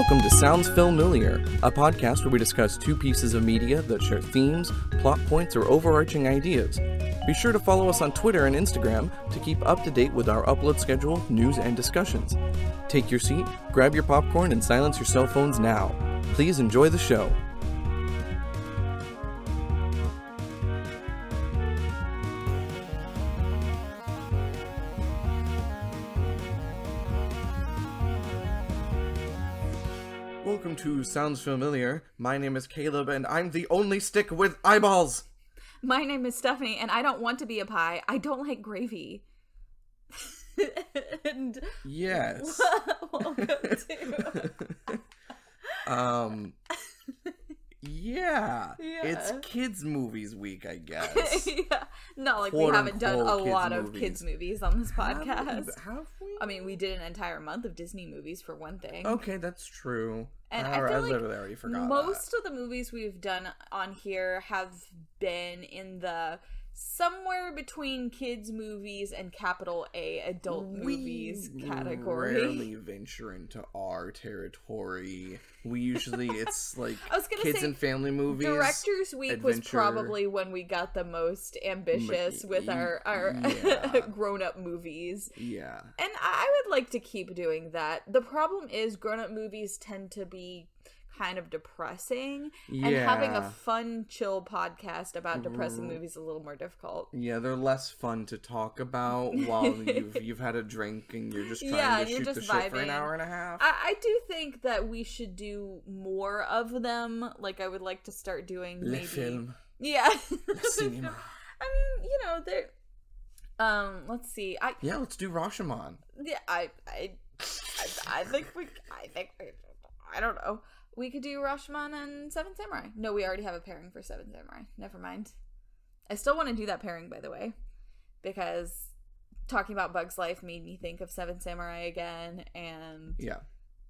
Welcome to Sounds Familiar, a podcast where we discuss two pieces of media that share themes, plot points, or overarching ideas. Be sure to follow us on Twitter and Instagram to keep up to date with our upload schedule, news, and discussions. Take your seat, grab your popcorn, and silence your cell phones now. Please enjoy the show. Sounds Familiar. My name is Caleb, and I'm the only stick with eyeballs. My name is Stephanie, and I don't want to be a pie. I don't like gravy. and Yes. welcome to. um. Yeah. It's kids' movies week, I guess. yeah. Not like Quote, we haven't done a lot of kids' movies on this Have we- podcast. Have we? I mean, we did an entire month of Disney movies for one thing. Okay, that's true. And I, I feel like literally already forgot. Most of the movies we've done on here have been in the somewhere between kids movies and capital A adult that. movies we category. rarely venture into our territory. We usually it's like I was gonna kids say, and family movies. Directors Week was probably when we got the most ambitious with our our yeah. grown up movies. Yeah. And I would like to keep doing that. The problem is grown up movies tend to be kind of depressing and having a fun chill podcast about depressing R- movies is a little more difficult. Yeah, they're less fun to talk about while you've you've had a drink and you're just trying Yeah, to shoot the just shit for an hour and a half. I, I do think that we should do more of them. Like I would like to start doing Le maybe film, Yeah. I mean, you know, there um let's see. I Yeah, let's do Rashomon. yeah, I I I, I think we I think we I don't know. We could do Rashomon and Seven Samurai. No, we already have a pairing for Seven Samurai. Never mind. I still want to do that pairing by the way because talking about Bug's Life made me think of Seven Samurai again and Yeah.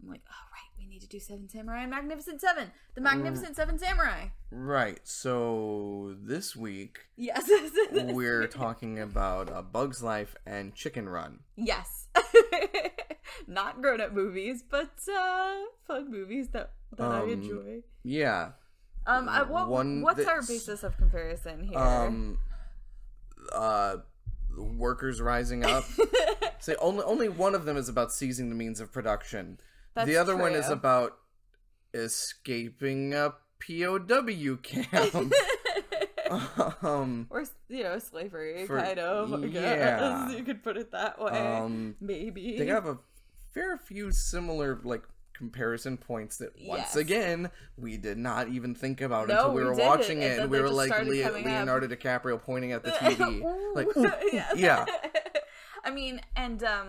I'm like, "Oh right, we need to do Seven Samurai and Magnificent 7. The Magnificent 7 Samurai." Right. So this week Yes. we're talking about uh, Bug's Life and Chicken Run. Yes. Not grown up movies, but uh fun movies that, that I Um, enjoy. Yeah. Um I, what, one what's our basis of comparison here? Um. Uh, workers rising up. Say only only one of them is about seizing the means of production. That's the other one is about escaping a POW camp. um. or you know, slavery For- kind of. I guess. yeah. You could put it that way. Um. Maybe. They have a fair few similar like comparison points that once Yes. again we did not even think about No, until we we were watching and it then and we were like Le- coming up. Leonardo DiCaprio pointing at the TV like yeah. yeah. I mean, and um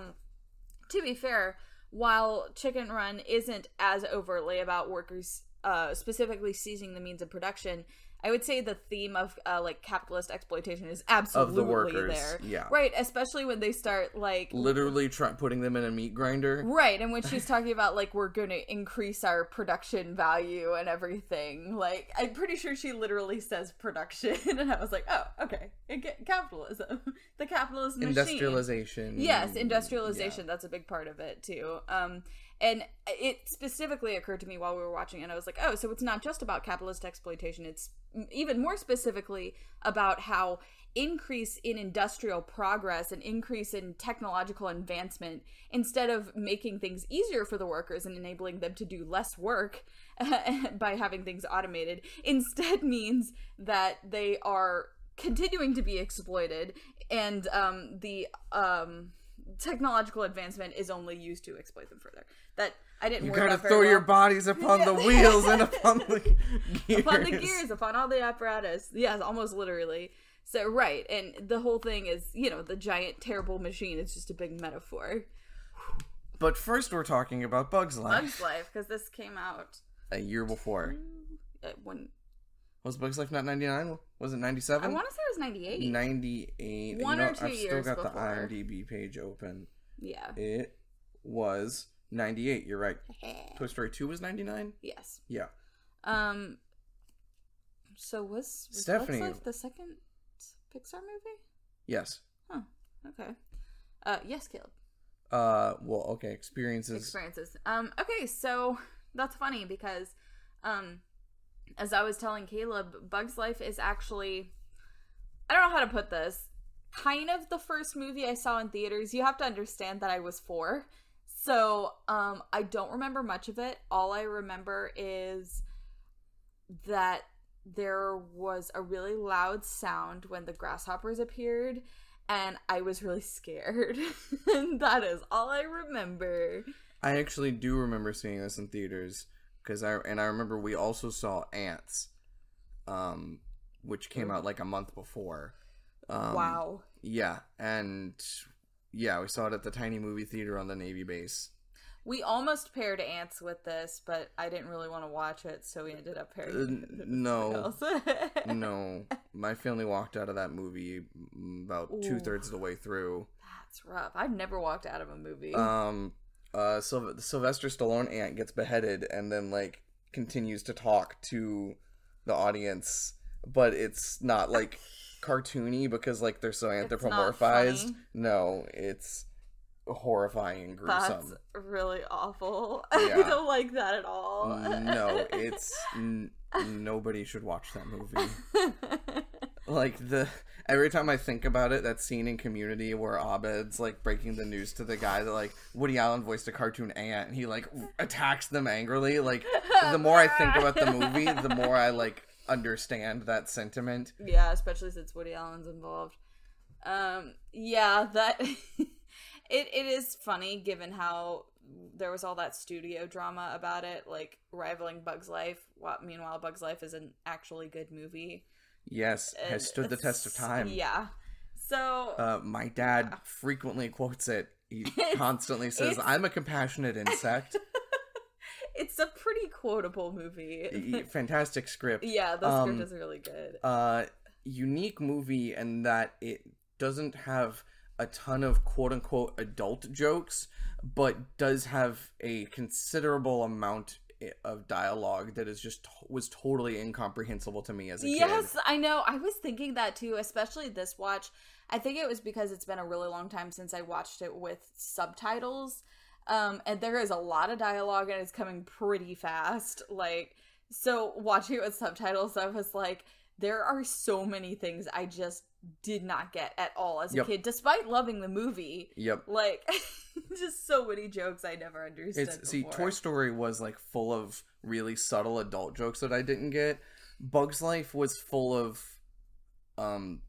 to be fair, while Chicken Run isn't as overtly about workers uh specifically seizing the means of production, I would say the theme of uh like capitalist exploitation is absolutely workers, there. yeah. Right, especially when they start like literally try putting them in a meat grinder Right, and when she's talking about like we're going to increase our production value and everything, like I'm pretty sure she literally says production, and I was like, oh, okay, capitalism, the capitalist machine. industrialization Yes, industrialization. That's a big part of it too. Um, and it specifically occurred to me while we were watching, and I was like, oh, so it's not just about capitalist exploitation. It's even more specifically about how increase in industrial progress and increase in technological advancement instead of making things easier for the workers and enabling them to do less work by having things automated instead means that they are continuing to be exploited and um, the um, technological advancement is only used to exploit them further. That i didn't you gotta throw your well. bodies upon the wheels and upon the gears. upon the gears. upon all the apparatus. Yes almost literally. So right and the whole thing is you know the giant terrible machine is just a big metaphor. But first we're talking about bugs life. Bugs life because this came out a year before. uh, when was bugs life not 99 was it 97? i want to say it was 98 98 One you or know, two i've still years got the imdb page open. Yeah. It was 98 you're right. Toy story 2 was 99 yes. Yeah. Um so was, was Stephanie. Bugs Life the second pixar movie? Yes. Huh okay. Uh yes caleb. Uh well okay experiences. Experiences. Um, okay, so that's funny because um as I was telling Caleb, Bugs Life is actually I don't know how to put this. Kind of the first movie I saw in theaters. You have to understand that I was 4. So, um I don't remember much of it. All I remember is that there was a really loud sound when the grasshoppers appeared and I was really scared. and that is all I remember. I actually do remember seeing this in theaters because I and I remember we also saw Antz, um, which came out like a month before. Um, wow. Yeah, and yeah, we saw it at the tiny movie theater on the Navy base. We almost paired Antz with this, but I didn't really want to watch it, so we ended up pairing. Uh, no, no, my family walked out of that movie about two thirds of the way through. That's rough. I've never walked out of a movie. Um, uh, Syl- Sylvester Stallone ant gets beheaded and then like continues to talk to the audience, but it's not like cartoony because like they're so anthropomorphized. No, it's horrifying and gruesome. That's really awful. Yeah. I don't like that at all. no, it's n- nobody should watch that movie. like the every time I think about it, that scene in Community where Abed's like breaking the news to the guy that like Woody Allen voiced a cartoon ant, and he like attacks them angrily. Like the more I think about the movie, the more I like understand that sentiment. yeah, especially since Woody Allen's involved. Um, yeah, that it it is funny given how there was all that studio drama about it, like rivaling Bugs Life. While, meanwhile, Bugs Life is an actually good movie. Yes, has stood the test of time. Yeah. So Uh, my dad frequently quotes it. He constantly says, "I'm a compassionate insect." it's a pretty quotable movie. Fantastic script. yeah, the Um, script is really good. uh unique movie in that it doesn't have a ton of quote unquote adult jokes but does have a considerable amount of dialogue that is just was totally incomprehensible to me as a Yes, kid. I know. I was thinking that too, especially this watch. I think it was because it's been a really long time since I watched it with subtitles. Um, and there is a lot of dialogue and it's coming pretty fast. Like, so watching it with subtitles, I was like, there are so many things I just did not get at all as a Yep. kid, despite loving the movie. Yep. Like, just so many jokes I never understood. It's see. Toy Story was like full of really subtle adult jokes that I didn't get. Bugs Life was full of um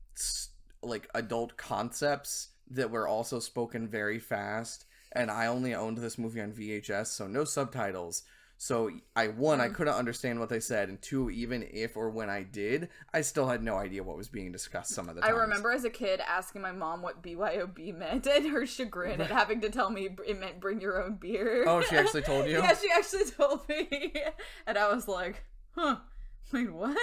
like adult concepts that were also spoken very fast and I only owned this movie on VHS so no subtitles. So I one I Mm. couldn't understand what they said and two even if or when I did, I still had no idea what was being discussed some of the time. I remember as a kid asking my mom what BYOB meant and her chagrin at having to tell me it meant bring your own beer. Oh, she actually told you? yeah, she actually told me. And I was like, huh, wait, what?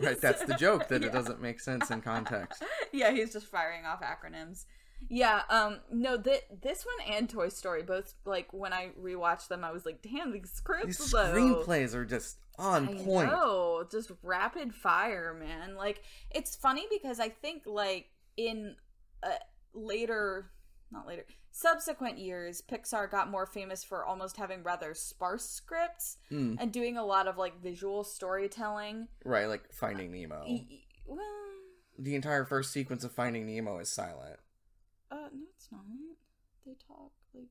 Right, that's the joke that Yeah. it doesn't make sense in context. Yeah, he's just firing off acronyms. Yeah, um, no, th- this one and Toy Story, both, like, when I rewatched them, I was like, damn, these scripts, These though. screenplays are just on I point. know, just rapid fire, man. Like it's funny because I think like in uh, later, not later, subsequent years, Pixar got more famous for almost having rather sparse scripts Mm, and doing a lot of like visual storytelling. right, like Finding Nemo. E- well, The entire first sequence of Finding Nemo is silent. Uh, no, it's not. They talk like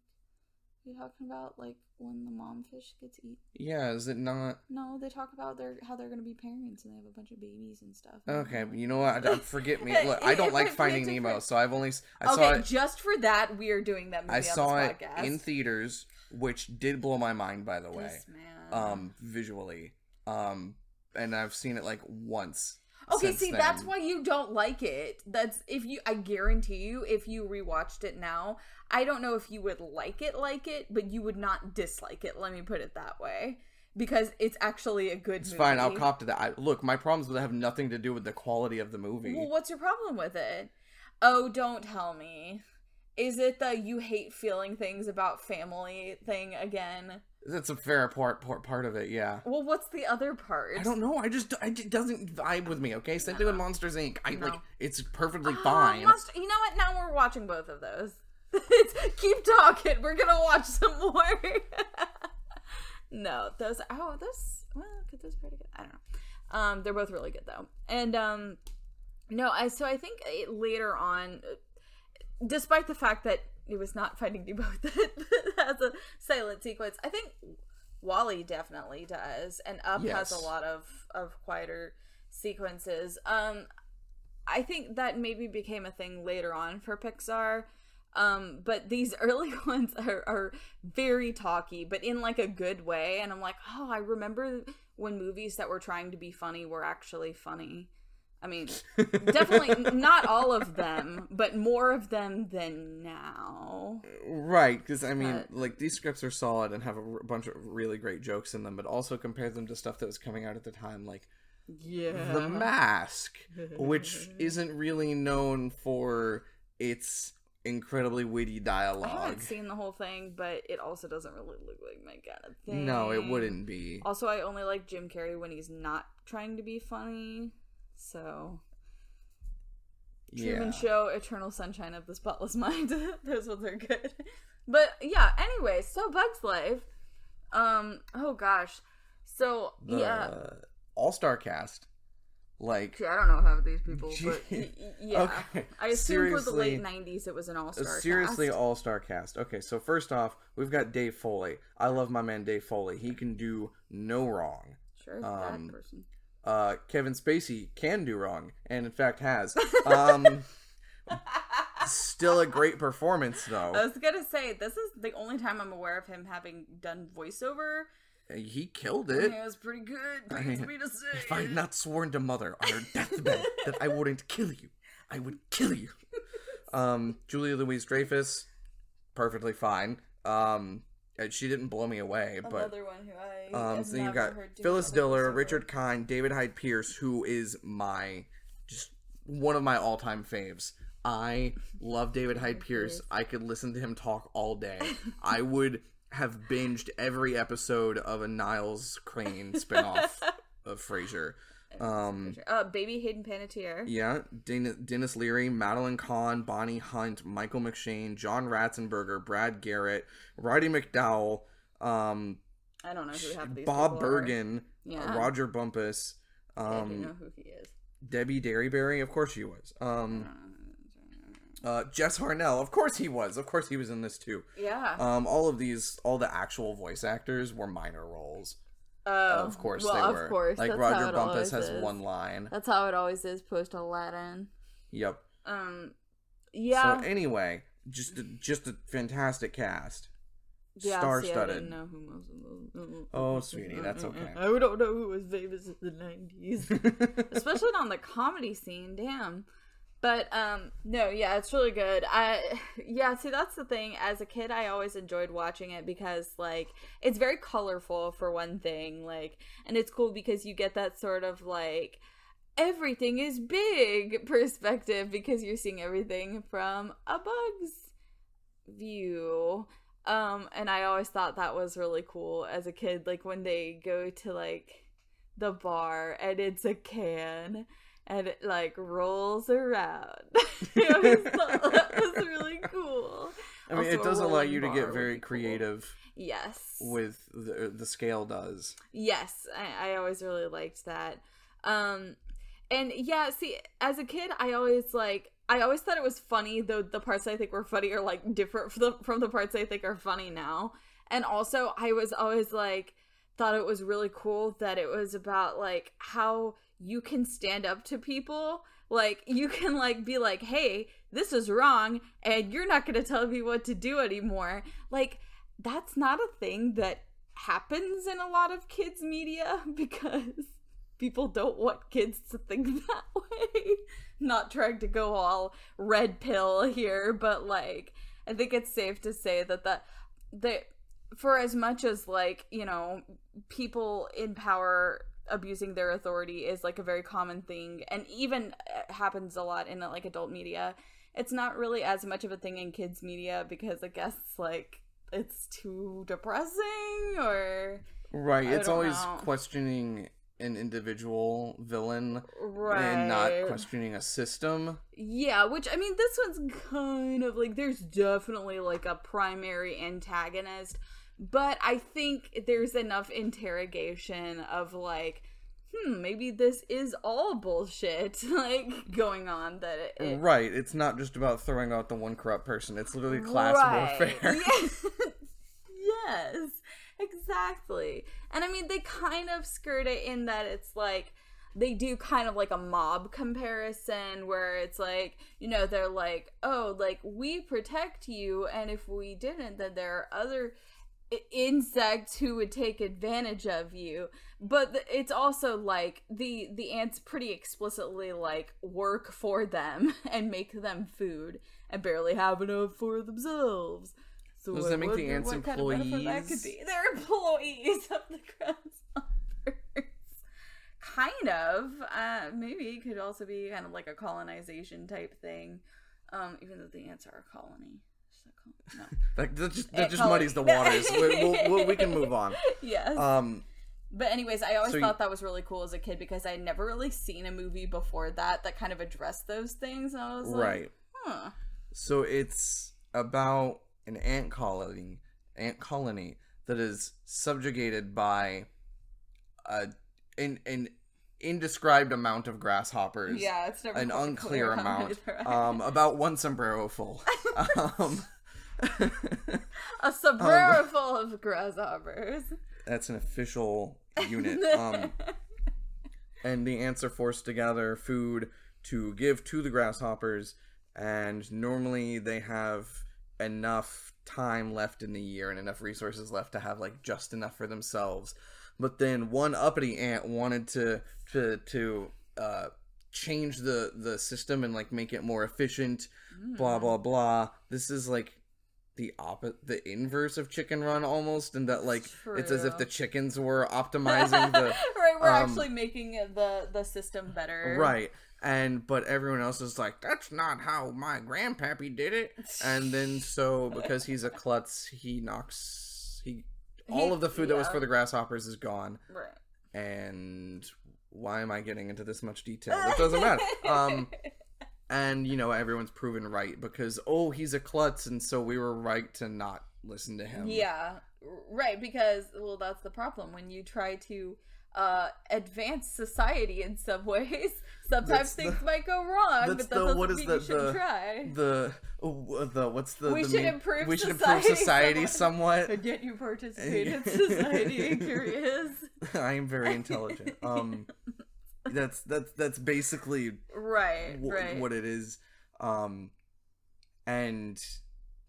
you talking about like when the mom fish gets eaten. Yeah, is it not? No, they talk about their how they're gonna be parents and they have a bunch of babies and stuff. Okay, but you know what? I- Forget me. Look, I don't like Finding Nemo, so I've only I saw okay, it. just for that, we are doing that movie I on saw it podcast. in theaters, which did blow my mind, by the way. This man. Um, visually, um, and I've seen it like once. Okay, see, that's why you don't like it. That's if you. I guarantee you, if you rewatched it now, I don't know if you would like it, like it, but you would not dislike it. Let me put it that way, because it's actually a good. It's movie. fine. I'll cop to that. I, look, my problems with it have nothing to do with the quality of the movie. Well, what's your problem with it? Oh, don't tell me. Is it the you hate feeling things about family thing again? That's a fair part, part part of it. Yeah. Well, what's the other part? I don't know. I just I, it doesn't vibe with me. Okay, same thing with Monsters Inc. I No. like it's perfectly Ah, fine. Monster- you know what? Now we're watching both of those. It's- Keep talking. We're gonna watch some more. no, those oh those well could those pretty good. I don't know. Um, they're both really good though, and um, no, I so I think later on, despite the fact that it was not Finding Nemo that has a silent sequence, I think WALL-E definitely does, and Up Yes. has a lot of of quieter sequences. Um, I think that maybe became a thing later on for Pixar. Um, but these early ones are, are very talky, but in like a good way. And I'm like, oh, I remember when movies that were trying to be funny were actually funny. I mean, definitely not all of them, but more of them than now. Right, because I mean, But- like these scripts are solid and have a r- bunch of really great jokes in them, but also compare them to stuff that was coming out at the time, like Yeah. The Mask, which isn't really known for its incredibly witty dialogue. I haven't seen the whole thing, but it also doesn't really look like my kind of thing. No, it wouldn't be. Also, I only like Jim Carrey when he's not trying to be funny. So, Truman Yeah. Show, Eternal Sunshine of the Spotless Mind. Those ones are good. But yeah, anyway, so Bugs Life. Um, oh gosh. So, The yeah. All Star cast, like See, I don't know how these people, but y- yeah. Okay, I assume for the late 90s it was an all star. seriously all star cast. Okay, so first off, we've got Dave Foley. I love my man Dave Foley. He can do no wrong. Sure, um, person. Uh, Kevin Spacey can do wrong, and in fact has. Um, still a great performance though. I was gonna say, this is the only time I'm aware of him having done voiceover. He killed it. it was pretty good. I Pains me to say. If I had not sworn to mother on her deathbed that I wouldn't kill you, I would kill you. Um, Julia Louise Dreyfus, perfectly fine. Um, she didn't blow me away, but Another one who I Um, so you've got Phyllis Diller. Richard Kind, David Hyde Pierce, who is my just one of my all time faves. I love David Hyde Pierce. I could listen to him talk all day. I would have binged every episode of a Niles Crane spinoff of Frasier. Um, Uh, baby Hayden Panettiere. yeah, Den- Denis Leary, Madeline Kahn, Bonnie Hunt, Michael McShane, John Ratzenberger, Brad Garrett, Roddy McDowall, um, I don't know who half these Bob. Bergen, Yeah. uh, Roger Bumpass, I do um, know who he is. Debbie Derryberry. Of course she was. Um, uh, Jess Harnell. Of course he was. Of course he was in this too. Yeah. Um, all of these, all the actual voice actors were minor roles. Oh, of course well, they of were. course. like That's Roger Bumpass has is. one line. That's how it always is post Aladdin. Yep. Um, yeah. So anyway, just a, just a fantastic cast. yeah, Star-studded. See, I didn't know who most of those. Oh, sweetie, that's okay. I don't know who was famous in the nineties, especially on the comedy scene. Damn. But um, no, yeah, it's really good. I yeah, see, that's the thing. As a kid, I always enjoyed watching it because like it's very colorful for one thing, like, and it's cool because you get that sort of like everything is big perspective because you're seeing everything from a bug's view um and i always thought that was really cool as a kid like when they go to like the bar and it's a can and it like rolls around i always thought that was really cool I mean, Also it does allow you to get very be cool. creative yes with the the scale does. Yes, I, I always really liked that. Um, and yeah, see, as a kid, I always like, I always thought it was funny, though the parts I think were funny are like different from the, from the parts I think are funny now. And also, I was always like, thought it was really cool that it was about like how you can stand up to people. Like, you can like be like, hey, this is wrong, and you're not going to tell me what to do anymore. Like, that's not a thing that happens in a lot of kids media because people don't want kids to think that way not trying to go all red pill here but like i think it's safe to say that that that for as much as like you know people in power abusing their authority is like a very common thing and even uh, happens a lot in like adult media it's not really as much of a thing in kids media because i guess like it's too depressing or Right. I It's always know. questioning an individual villain right and not questioning a system. yeah which i mean this one's kind of like there's definitely like a primary antagonist but I think there's enough interrogation of like, hmm, maybe this is all bullshit, like going on that it, it right. It's not just about throwing out the one corrupt person. It's literally class Right. warfare. Yes. yes, exactly. And I mean, they kind of skirt it in that it's like they do kind of like a mob comparison where it's like, you know, they're like, oh, like we protect you, and if we didn't, then there are other i- insects who would take advantage of you. But it's also like the the ants pretty explicitly like work for them and make them food and barely have enough for themselves. So Does that make the ants what kind of that could employees? be they're employees of the grasshoppers. Kind of. Uh maybe it could also be kind of like a colonization type thing um even though the ants are a colony that no That, that just, that just muddies the waters. we, we'll, we'll, we can move on. yes Um, But anyways, I always So you- thought that was really cool as a kid because I had never really seen a movie before that that kind of addressed those things, and I was like, right. huh. So it's about an ant colony, ant colony that is subjugated by a an, an indescribed amount of grasshoppers. Yeah, it's never an unclear clear amount. there are. Um, about one sombrero full. um, a sombrero full of grasshoppers. that's an official unit. Um, and the ants are forced to gather food to give to the grasshoppers, and normally they have enough time left in the year and enough resources left to have like just enough for themselves. But then one uppity ant wanted to to to uh, change the the system and like make it more efficient. Blah blah blah. This is like the opposite, the inverse of Chicken Run almost, and that like it's as if the chickens were optimizing the right, we're um, actually making the the system better. right. And but everyone else is like, that's not how my grandpappy did it. And then so because he's a klutz, he knocks he all He- of the food that was for the grasshoppers is gone. Right. And why am I getting into this much detail? It doesn't matter. Um and you know everyone's proven right because oh he's a klutz and so we were right to not listen to him. Yeah, right. Because well, that's the problem when you try to uh advance society in some ways. Sometimes That's things the- might go wrong, that's but that the- doesn't what is mean the- you should the- try. The oh, the what's the We the should meme? improve we should improve society somewhat. And yet you participate in society. Curious, I am very intelligent. Um, that's that's that's basically right? wh- right. what it is. Um, and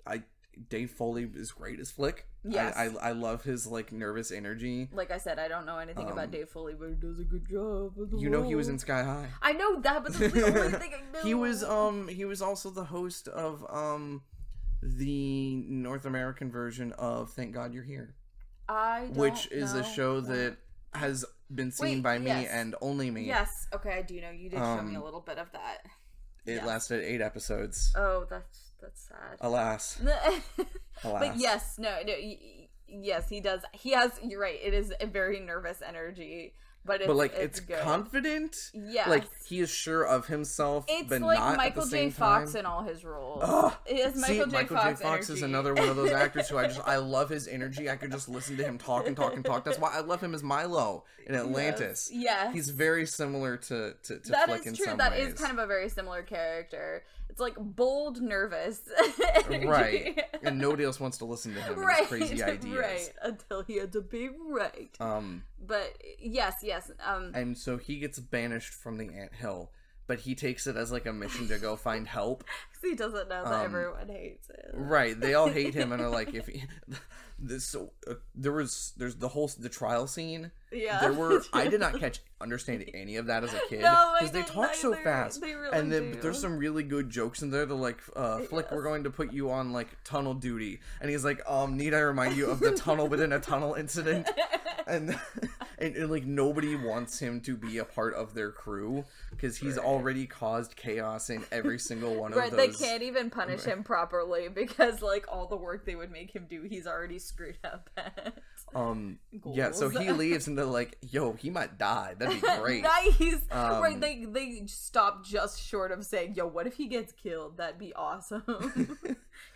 I Dave Foley is great as Flick. Yes. I, I I love his like nervous energy. like I said, I don't know anything Um, about Dave Foley, but he does a good job. the You know he was in Sky High. I know that, but that's the only thing I know. he was um he was also the host of um the North American version of Thank God You're Here, I which is a show that. that has been seen Wait, by me yes. and only me. Yes. Okay, I do know. You did show me Um, a little bit of that. It yes. lasted eight episodes. Oh, that's that's sad. Alas, alas. but yes, no, no, y- y- yes, he does. He has. You're right. It is a very nervous energy, but it's, but like it's, it's, confident. Yeah, Like he is sure of himself, It's but like not Michael J. Fox time. in all his roles. Ugh. It is Michael See, J. Michael Fox. J. Fox is another one of those actors who I just I love his energy. I could just listen to him talk and talk and talk. That's why I love him as Milo in Atlantis. Yes. yes. He's very similar to to, to That Flick is in true. some That ways. is kind of a very similar character. It's like bold, nervous. right, and nobody else wants to listen to him right. his crazy ideas. Right. Until he had to be right. Um, But yes, yes. Um. and so he gets banished from the ant hill, but he takes it as like a mission to go find help. 'cause he doesn't know that Um, everyone hates him. Right, they all hate him and are like, if he, this, so uh, there was there's the whole the trial scene. Yeah. There were I did not catch understand any of that as a kid No, they talk so fast. They really and then there's some really good jokes in there. They're like, uh, "Flick, we're going to put you on like tunnel duty," and he's like, "Um, need I remind you of the tunnel within a tunnel incident?" And, and and like nobody wants him to be a part of their crew because he's already caused chaos in every single one Right, of those. Right, they can't even punish him properly because like all the work they would make him do, he's already screwed up at. Um, yeah, so he leaves and they're like, "Yo, he might die. That'd be great." nice. Um, right, they they stop just short of saying, "Yo, what if he gets killed? That'd be awesome."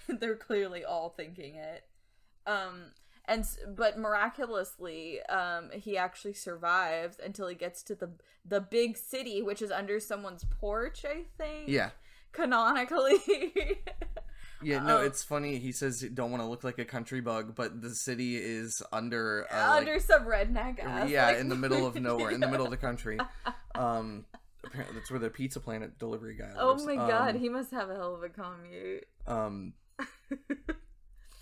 They're clearly all thinking it. Um, and but miraculously, um, he actually survives until he gets to the the big city, which is under someone's porch. I think. Yeah. Canonically. Yeah, no, Oh. it's funny. He says he don't want to look like a country bug, but the city is under, uh, like, under some redneck ass. yeah, like- in the middle of nowhere, in the middle of the country. Um, apparently that's where the Pizza Planet delivery guy. Lives. Oh my god, Um, he must have a hell of a commute. Um,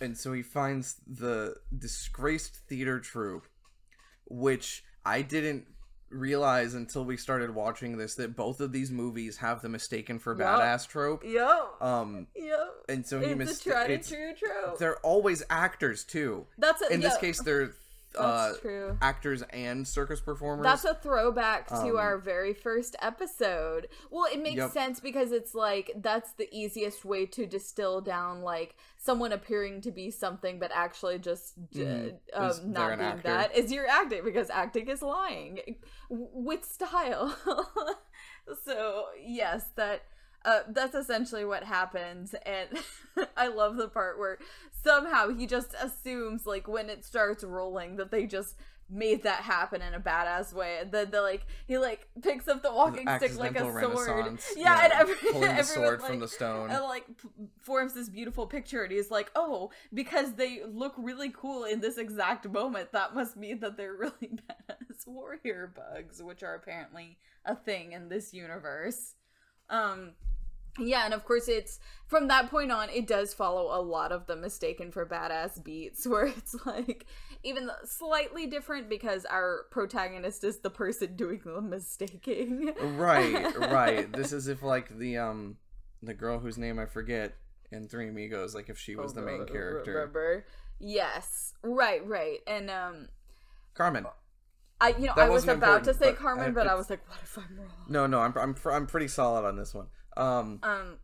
and so he finds the disgraced theater troupe, which I didn't realize until we started watching this that both of these movies have the mistaken for Yup. badass trope. Yep. Um, yep. and so he it's mis- a tried and true trope. They're always actors too. That's a, In this case, they're uh, true. actors and circus performers. That's a throwback to Um, our very first episode. Well, it makes Yep. sense because it's like that's the easiest way to distill down like someone appearing to be something but actually just uh, Mhm. um, not being actor. that is you're acting because acting is lying with style. so yes, that uh, that's essentially what happens, and I love the part where somehow he just assumes like when it starts rolling that they just made that happen in a badass way and then the like he like picks up the walking stick like a sword. Renaissance, yeah, and every, pulling the sword like, from the stone. and like p- forms this beautiful picture and he's like oh because they look really cool in this exact moment that must mean that they're really badass warrior bugs which are apparently a thing in this universe. Um yeah, and of course it's from that point on it does follow a lot of the mistaken for badass beats where it's like even slightly different because our protagonist is the person doing the mistaking. right, right. This is if like the um the girl whose name I forget in Three Amigos, like if she was the main character, Remember? Yes. Right, right. And um Carmen. I you know That I was about to say but Carmen I- but I was like what if I'm wrong? No, no, I'm I'm I'm pretty solid on this one. Um, um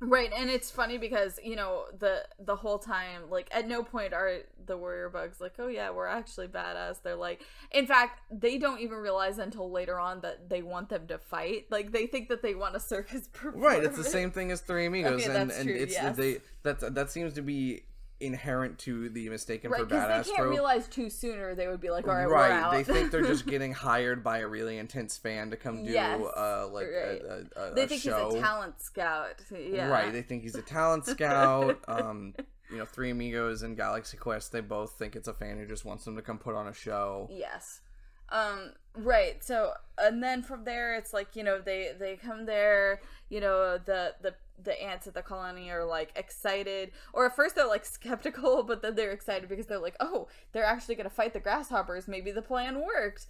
right and it's funny because you know the the whole time like at no point are the warrior bugs like oh yeah we're actually badass. They're like in fact they don't even realize until later on that they want them to fight. Like they think that they want a circus performance right, it's the same thing as Three Amigos, Okay, and and true, it's yes. they that that seems to be inherent to the mistaken right for badass they can't trope. realize too sooner they would be like all right, we're right, they think they're just getting hired by a really intense fan to come do Yes, uh like right. a, a, a, they think show. he's a talent scout yeah Right, they think he's a talent scout. um, you know, Three Amigos and Galaxy Quest, they both think it's a fan who just wants them to come put on a show. Yes. Um right. So and then from there it's like, you know, they they come there, you know, the the the ants at the colony are like excited or at first they're like skeptical, but then they're excited because they're like, "Oh, they're actually going to fight the grasshoppers. Maybe the plan worked."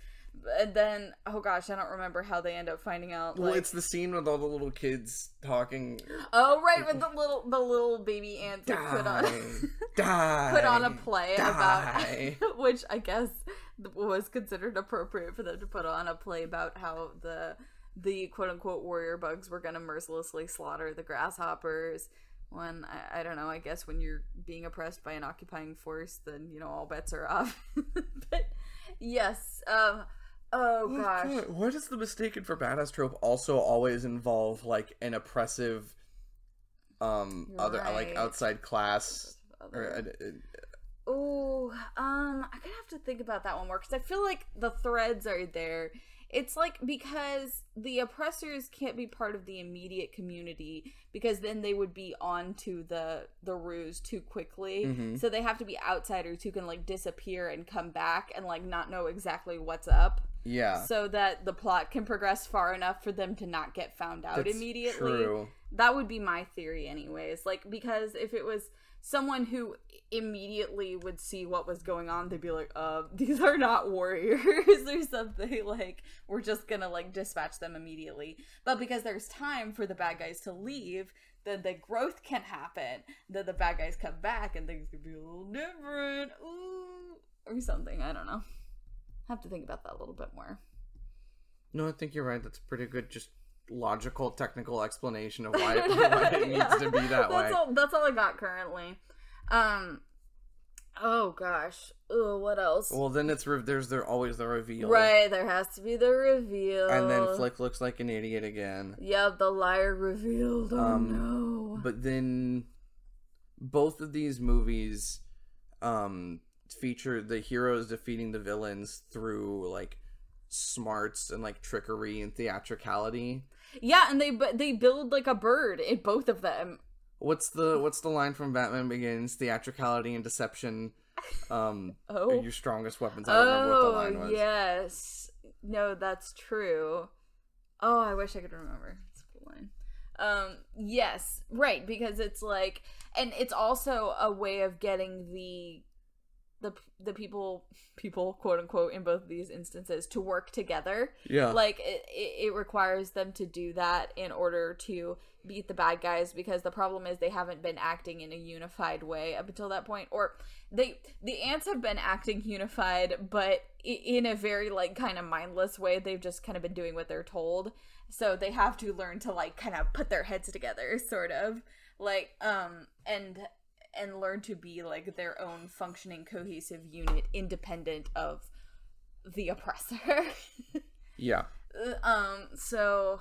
And then oh gosh, I don't remember how they end up finding out Well, it's the scene with all the little kids talking. Oh, right, with the little the little baby ants Die, put on die, put on a play die. about which I guess was considered appropriate for them to put on a play about how the the quote unquote warrior bugs were going to mercilessly slaughter the grasshoppers. When I, I don't know, I guess when you're being oppressed by an occupying force, then you know all bets are off. but yes, um, oh gosh, God, Why does the mistaken for badass trope also always involve like an oppressive, um, other like outside class? Or, Other- uh, uh, Oh, um, I'm gonna have to think about that one more because I feel like the threads are there. It's like because the oppressors can't be part of the immediate community because then they would be onto the the ruse too quickly. Mhm. So they have to be outsiders who can like disappear and come back and like not know exactly what's up, yeah, so that the plot can progress far enough for them to not get found out that's immediately True. that would be my theory anyways like because if it was someone who immediately would see what was going on they'd be like uh these are not warriors or something. Like we're just gonna like dispatch them immediately. But because there's time for the bad guys to leave then the growth can happen. Then the bad guys come back and things could be a little different. Ooh, or something. I don't know. Have to think about that a little bit more. No, I think you're right. That's pretty good, just logical, technical explanation of why, why it needs to be that that's way. All, that's all I got currently. Um. Oh gosh. Oh, what else? Well, then it's re- there's there always the reveal, right, there has to be the reveal. And then Flick looks like an idiot again. Yeah, the liar revealed. Oh Um, no. But then both of these movies, um, feature the heroes defeating the villains through like smarts and like trickery and theatricality. Yeah, and they they build like a bird in both of them. What's the what's the line from Batman Begins? Theatricality and deception um Oh. are your strongest weapons. I don't remember what the line Oh was. yes, no, that's true. Oh, I wish I could remember. It's a cool line. Um, yes, right, because it's like, and it's also a way of getting the the the people people quote unquote in both of these instances to work together. Yeah. like it, it it requires them to do that in order to beat the bad guys because the problem is they haven't been acting in a unified way up until that point. Or they the ants have been acting unified but in a very like kind of mindless way. They've just kind of been doing what they're told. So they have to learn to like kind of put their heads together sort of. Like um and and learn to be like their own functioning cohesive unit independent of the oppressor yeah. um so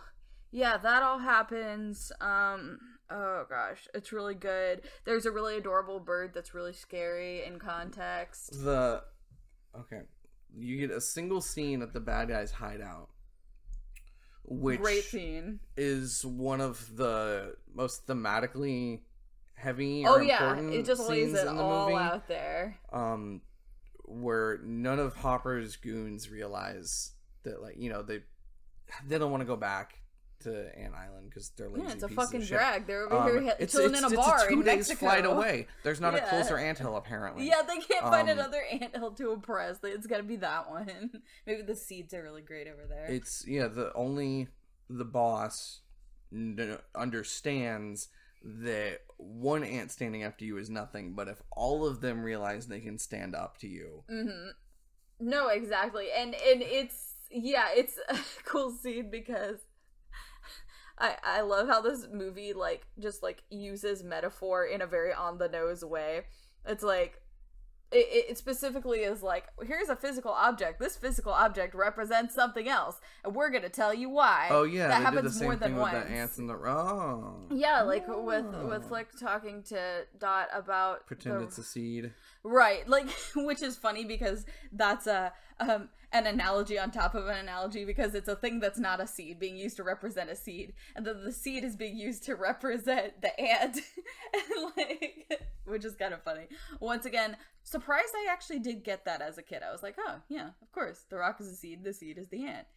yeah that all happens um oh gosh it's really good there's a really adorable bird that's really scary in context The okay. You get a single scene at the bad guy's hideout. Which great scene is one of the most thematically heavy oh yeah it just lays it in the all movie. out there um where none of Hopper's goons realize that like you know they they don't want to go back to Ant Island because they're lazy yeah it's a fucking drag they're over Um, here it's, chilling it's, in a it's bar a two in days Mexico. flight away. There's not a Yeah. closer anthill apparently. yeah they can't find Um, another anthill to oppress it's gotta be that one maybe the seeds are really great over there It's yeah. The only the boss n- understands that one ant standing up to you is nothing, but if all of them realize they can stand up to you, Mm-hmm. No, exactly, and and it's yeah, it's a cool scene because I I love how this movie like just like uses metaphor in a very on the nose way. It's like it, it specifically is like here's a physical object. This physical object represents something else, and we're gonna tell you why. oh yeah, that happens did the same more than thing once. the ants and the oh yeah, like with Oh. with Flick talking to Dot about pretend the- it's a seed. Right, like which is funny because that's a um an analogy on top of an analogy because it's a thing that's not a seed being used to represent a seed, and then the seed is being used to represent the ant, and like which is kind of funny. Once again, surprised I actually did get that as a kid. I was like, oh yeah, of course, the rock is a seed, the seed is the ant.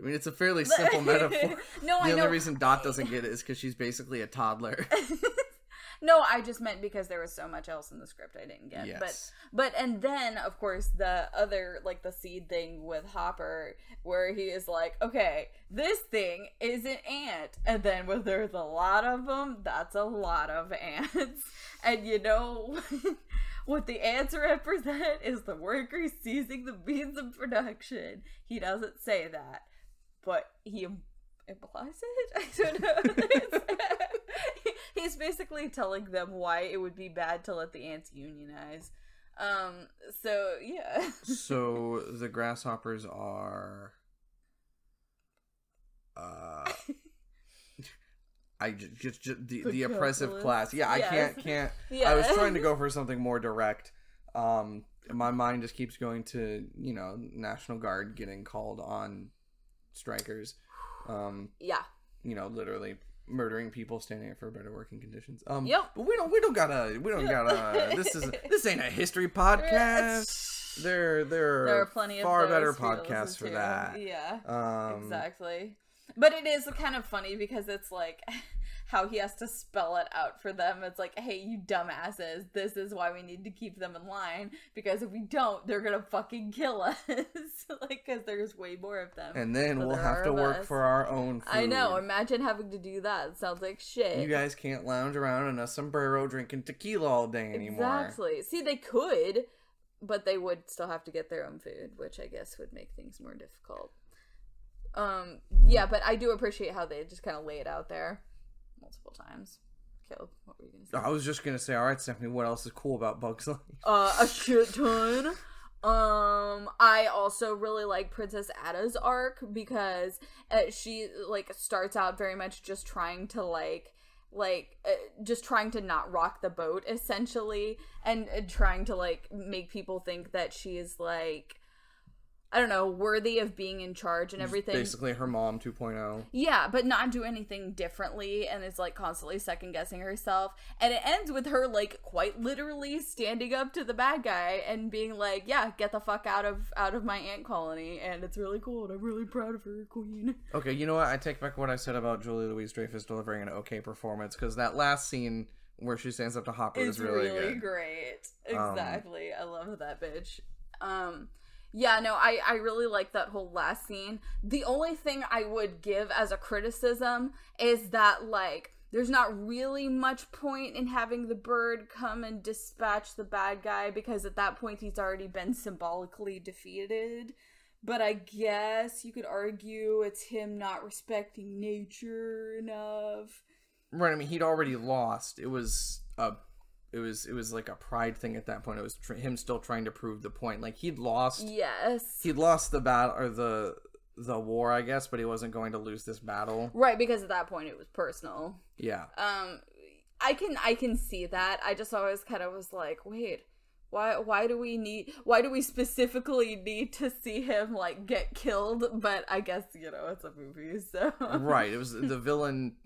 I mean, it's a fairly simple metaphor. no, the I only know. reason Dot doesn't get it is because she's basically a toddler. No, I just meant because there was so much else in the script I didn't get. But yes. But but and then of course the other like the seed thing with Hopper where he is like, okay, this thing is an ant, and then when there's a lot of them, that's a lot of ants, and you know. What the ants represent is the workers seizing the means of production. He doesn't say that, but he implies it. I don't know. He's basically telling them why it would be bad to let the ants unionize. Um. So yeah. so the grasshoppers are uh I just, just, just the, The the oppressive class. Yeah, I can't can't yeah. I was trying to go for something more direct. Um my mind just keeps going to, you know, National Guard getting called on strikers. Um, Yeah. you know, literally murdering people standing up for better working conditions. Um Yep. but we don't we don't gotta we don't gotta this is this ain't a history podcast. There, there, There are plenty of far those better for you to podcasts for to. that. Yeah. Um, exactly. But it is kind of funny because it's like how he has to spell it out for them. It's like, hey, you dumbasses, this is why we need to keep them in line because if we don't, they're gonna fucking kill us. like, because there's way more of them. And then we'll have to work us. for our own food. I know. Imagine having to do that. It sounds like shit. You guys can't lounge around in a sombrero drinking tequila all day anymore. Exactly. See, they could, but they would still have to get their own food, which I guess would make things more difficult. Um, yeah, but I do appreciate how they just kind of lay it out there multiple times. Caleb, what were you gonna say? I was just gonna say, all right, Stephanie, what else is cool about Bugs Life? uh, a shit ton. Um, I also really like Princess Ada's arc because uh, she like starts out very much just trying to like like uh, just trying to not rock the boat essentially and uh, trying to like make people think that she is like I don't know, worthy of being in charge and everything. Basically, her mom 2.0. Yeah, but not do anything differently and is like constantly second guessing herself. And it ends with her like quite literally standing up to the bad guy and being like, "Yeah, get the fuck out of out of my ant colony." And it's really cool, and I'm really proud of her, queen. Okay, you know what? I take back what I said about Julia Louis-Dreyfus delivering an okay performance because that last scene where she stands up to Hopper It's is really, really great. Um, Exactly. I love that bitch. Um yeah, no, I I really like that whole last scene. The only thing I would give as a criticism is that like there's not really much point in having the bird come and dispatch the bad guy because at that point he's already been symbolically defeated. But I guess you could argue it's him not respecting nature enough. Right. I mean, he'd already lost. It was a, it was it was like a pride thing at that point. It was tr- him still trying to prove the point. Like he'd lost. Yes. He'd lost the battle or the the war, I guess, but he wasn't going to lose this battle. Right, because at that point it was personal. Yeah. Um I can I can see that. I just always kind of was like, wait, why why do we need why do we specifically need to see him like get killed? But I guess, you know, it's a movie, so right. It was the villain.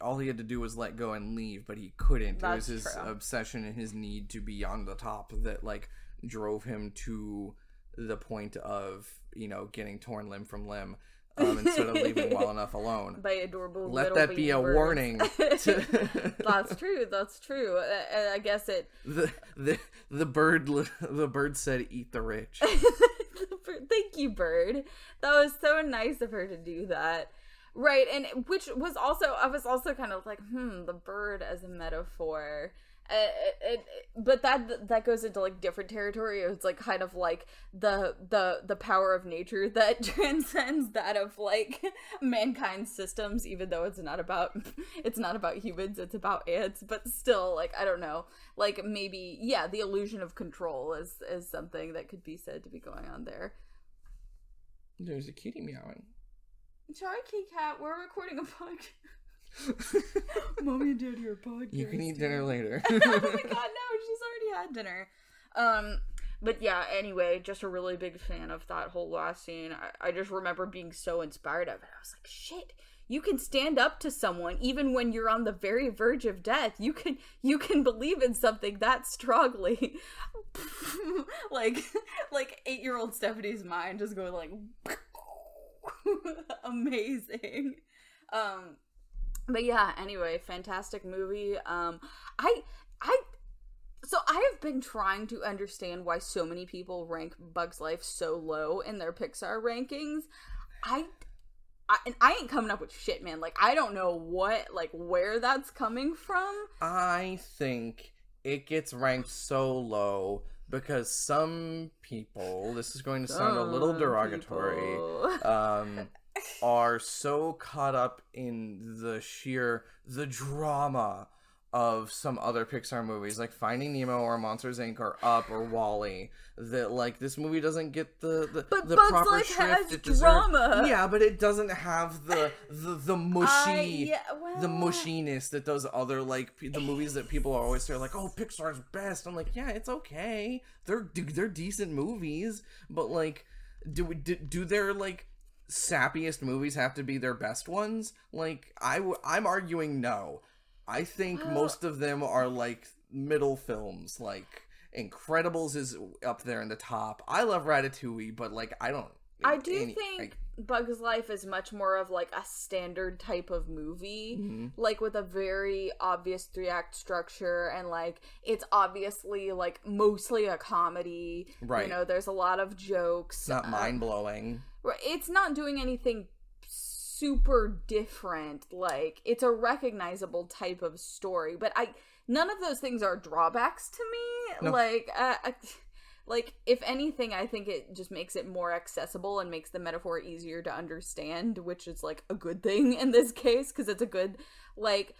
All he had to do was let go and leave, but he couldn't. it was his true. obsession and his need to be on the top that like drove him to the point of you know getting torn limb from limb um, instead of leaving well enough alone. by adorable Let that be a warning. To that's true. That's true. Uh, uh, I guess it the the the bird the bird said, "Eat the rich." Thank you, Bird. That was so nice of her to do that. Right, and which was also I was also kind of like, hmm, the bird as a metaphor. Uh, it, it, but that that goes into like different territory. It's like kind of like the the the power of nature that transcends that of like mankind's systems. Even though it's not about it's not about humans, it's about ants. But still, like I don't know, like maybe yeah, the illusion of control is is something that could be said to be going on there. There's a kitty meowing. Sorry, Kit Kat, we're recording a podcast. Mommy and Daddy are podcast. You can eat dinner later. oh my god, no, she's already had dinner. Um, but yeah, anyway, just a really big fan of that whole last scene. I, I just remember being so inspired of it. I was like, shit. You can stand up to someone even when you're on the very verge of death. You can you can believe in something that strongly. like like 8-year-old Stephanie's mind just going like amazing. Um but yeah, anyway, fantastic movie. Um I I so I have been trying to understand why so many people rank Bugs Life so low in their Pixar rankings. I I, and I ain't coming up with shit, man. Like I don't know what, like where that's coming from. I think it gets ranked so low because some people, this is going to sound a little derogatory, um, are so caught up in the sheer the drama of some other Pixar movies like Finding Nemo or Monsters Inc. or Up or WALL-E that like this movie doesn't get the the, But the Bugs proper Life has it deserves. drama. Yeah, but it doesn't have the the the mushy yeah, the mushiness that those other like p- the movies that people are always say like oh Pixar's best. I'm like yeah, it's okay. They're they're decent movies, but like do we do, do their like sappiest movies have to be their best ones? Like I w- I'm arguing no. I think Well- most of them are like middle films. Like Incredibles is up there in the top. I love Ratatouille, but like I don't. I do any- think like, Bugs Life is much more of like a standard type of movie, Mhm. like with a very obvious three act structure, and like it's obviously like mostly a comedy. Right. You know, there's a lot of jokes. it's not um, mind blowing. It's not doing anything super different. Like it's a recognizable type of story, but I none of those things are drawbacks to me. No. Like, uh, I, like if anything, I think it just makes it more accessible and makes the metaphor easier to understand, which is like a good thing in this case because it's a good like.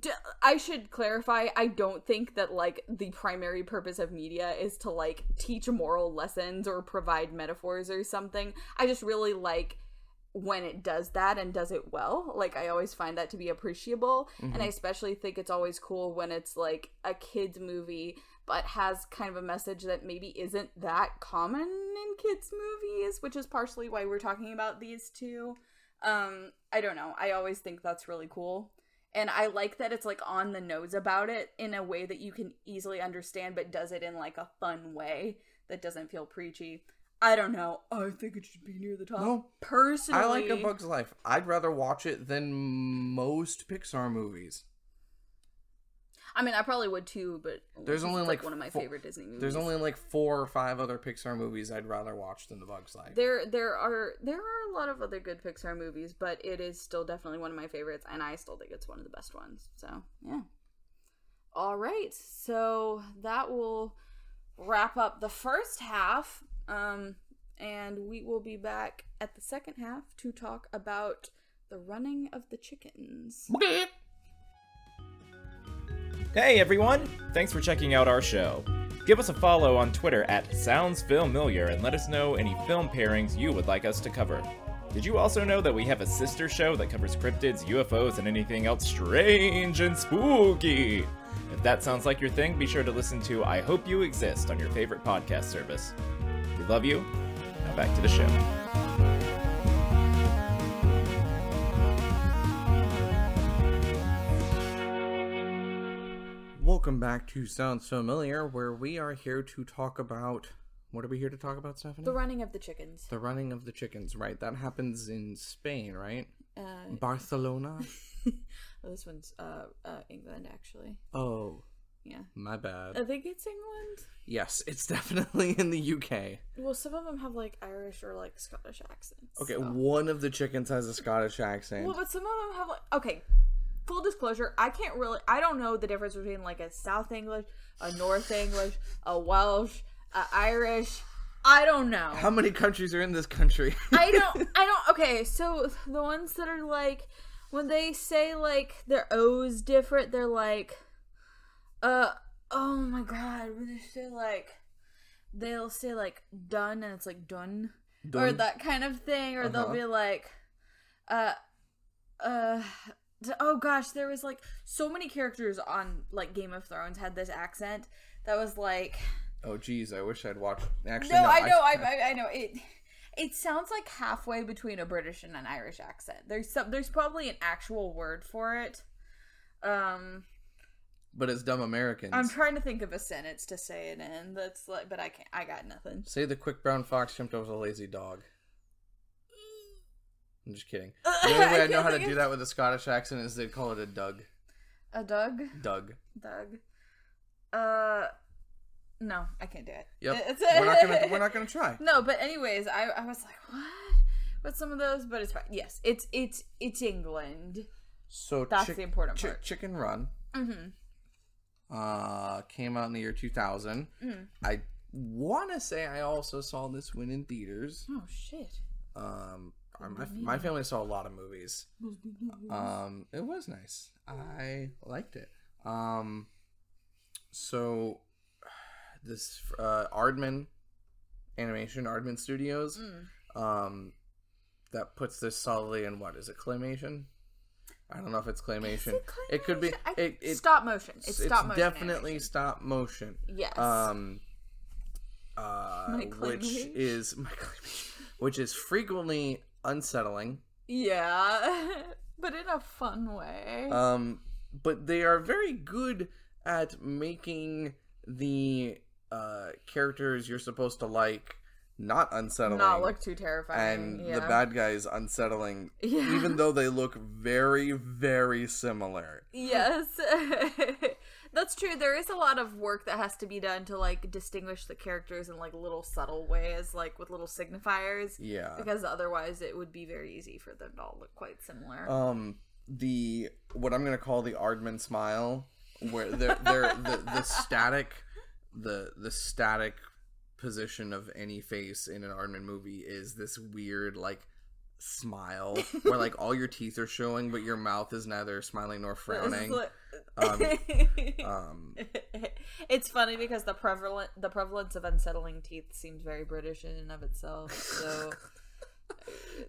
d- I should clarify. I don't think that like the primary purpose of media is to like teach moral lessons or provide metaphors or something. I just really like when it does that and does it well. Like I always find that to be appreciable, Mm-hmm. and I especially think it's always cool when it's like a kids movie but has kind of a message that maybe isn't that common in kids movies, which is partially why we're talking about these two. Um I don't know. I always think that's really cool. And I like that it's like on the nose about it in a way that you can easily understand but does it in like a fun way that doesn't feel preachy. I don't know. Oh, I think it should be near the top. No. Personally, I like A Bug's Life. I'd rather watch it than most Pixar movies. I mean, I probably would too, but There's only is, like one of my four- favorite Disney movies. There's only like four or five other Pixar movies I'd rather watch than The Bug's Life. there there are there are a lot of other good Pixar movies, but it is still definitely one of my favorites, and I still think it's one of the best ones. So yeah. All right, so that will wrap up the first half, um, and we will be back at the second half to talk about the running of the chickens. Hey everyone! Thanks for checking out our show. Give us a follow on Twitter at SoundsFamiliar and let us know any film pairings you would like us to cover. Did you also know that we have a sister show that covers cryptids, UFOs, and anything else strange and spooky? If that sounds like your thing, be sure to listen to I Hope You Exist on your favorite podcast service. We love you. Now back to the show. Welcome back to Sounds Familiar, where we are here to talk about. What are we here to talk about, Stephanie? The running of the chickens. The running of the chickens, right? That happens in Spain, right? Uh, Barcelona. oh, this one's uh, uh, England, actually. Oh, Yeah. my bad. I think it's England. Yes, it's definitely in the UK. Well, some of them have like Irish or like Scottish accents. Okay, so- one of the chickens has a Scottish accent. Well, but some of them have like okay. Full disclosure, I can't really. I don't know the difference between like a South English, a North English, a Welsh, a Irish. I don't know. How many countries are in this country? I don't. I don't. Okay, so the ones that are like when they say like their O's different, they're like, uh, oh my god, when they say like, they'll say like done and it's like done, or that kind of thing, or they'll Uh-huh. be like, uh, uh. Oh gosh, there was like so many characters on like Game of Thrones had this accent that was like oh, geez, I wish I'd watched. Actually, no, no, I know, I, I, I know. It it sounds like halfway between a British and an Irish accent. There's some, there's probably an actual word for it. Um, But it's dumb Americans. I'm trying to think of a sentence to say it in. That's like, but I can't. I got nothing. Say the quick brown fox jumped over a lazy dog. I'm just kidding. The only way I I know how to do that with a Scottish accent is they'd call it a Doug. A Doug, Doug. Doug. Uh, no, I can't do it. Yep. We're not gonna. We're not gonna try. No, but anyways, I I was like, what? With some of those, but it's fine. Yes, it's it's it's England. So That's Chick- the important Chick- part. Chicken Run Mm-hmm. Uh, came out in the year 2000. Mm. I want to say I also saw this one in theaters. Oh shit. Um, my, my family saw a lot of movies. Um, it was nice. I liked it. Um, so this uh, Aardman Animation, Aardman Studios, Mm. um, that puts this solidly in what is it claymation? I don't know if it's claymation. it could be. It, it, stop motion. It's, it's stop motion. It's definitely animation. stop motion. Yes. Um, uh, which is my claymation, which is frequently unsettling. yeah, but in a fun way. Um, but they are very good at making the uh, characters you're supposed to like not unsettling. Not look too terrifying. and yeah. the bad guys unsettling, Yeah. even though they look very, very similar. Yes. That's true. There is a lot of work that has to be done to like distinguish the characters in like little subtle ways, like with little signifiers. Yeah. Because otherwise it would be very easy for them to all look quite similar. um the what I'm gonna call the Aardman smile, where they're, they're the the static the the static position of any face in an Aardman movie is this weird like smile where like all your teeth are showing but your mouth is neither smiling nor frowning. Um, um it's funny because the prevalent the prevalence of unsettling teeth seems very British in and of itself. So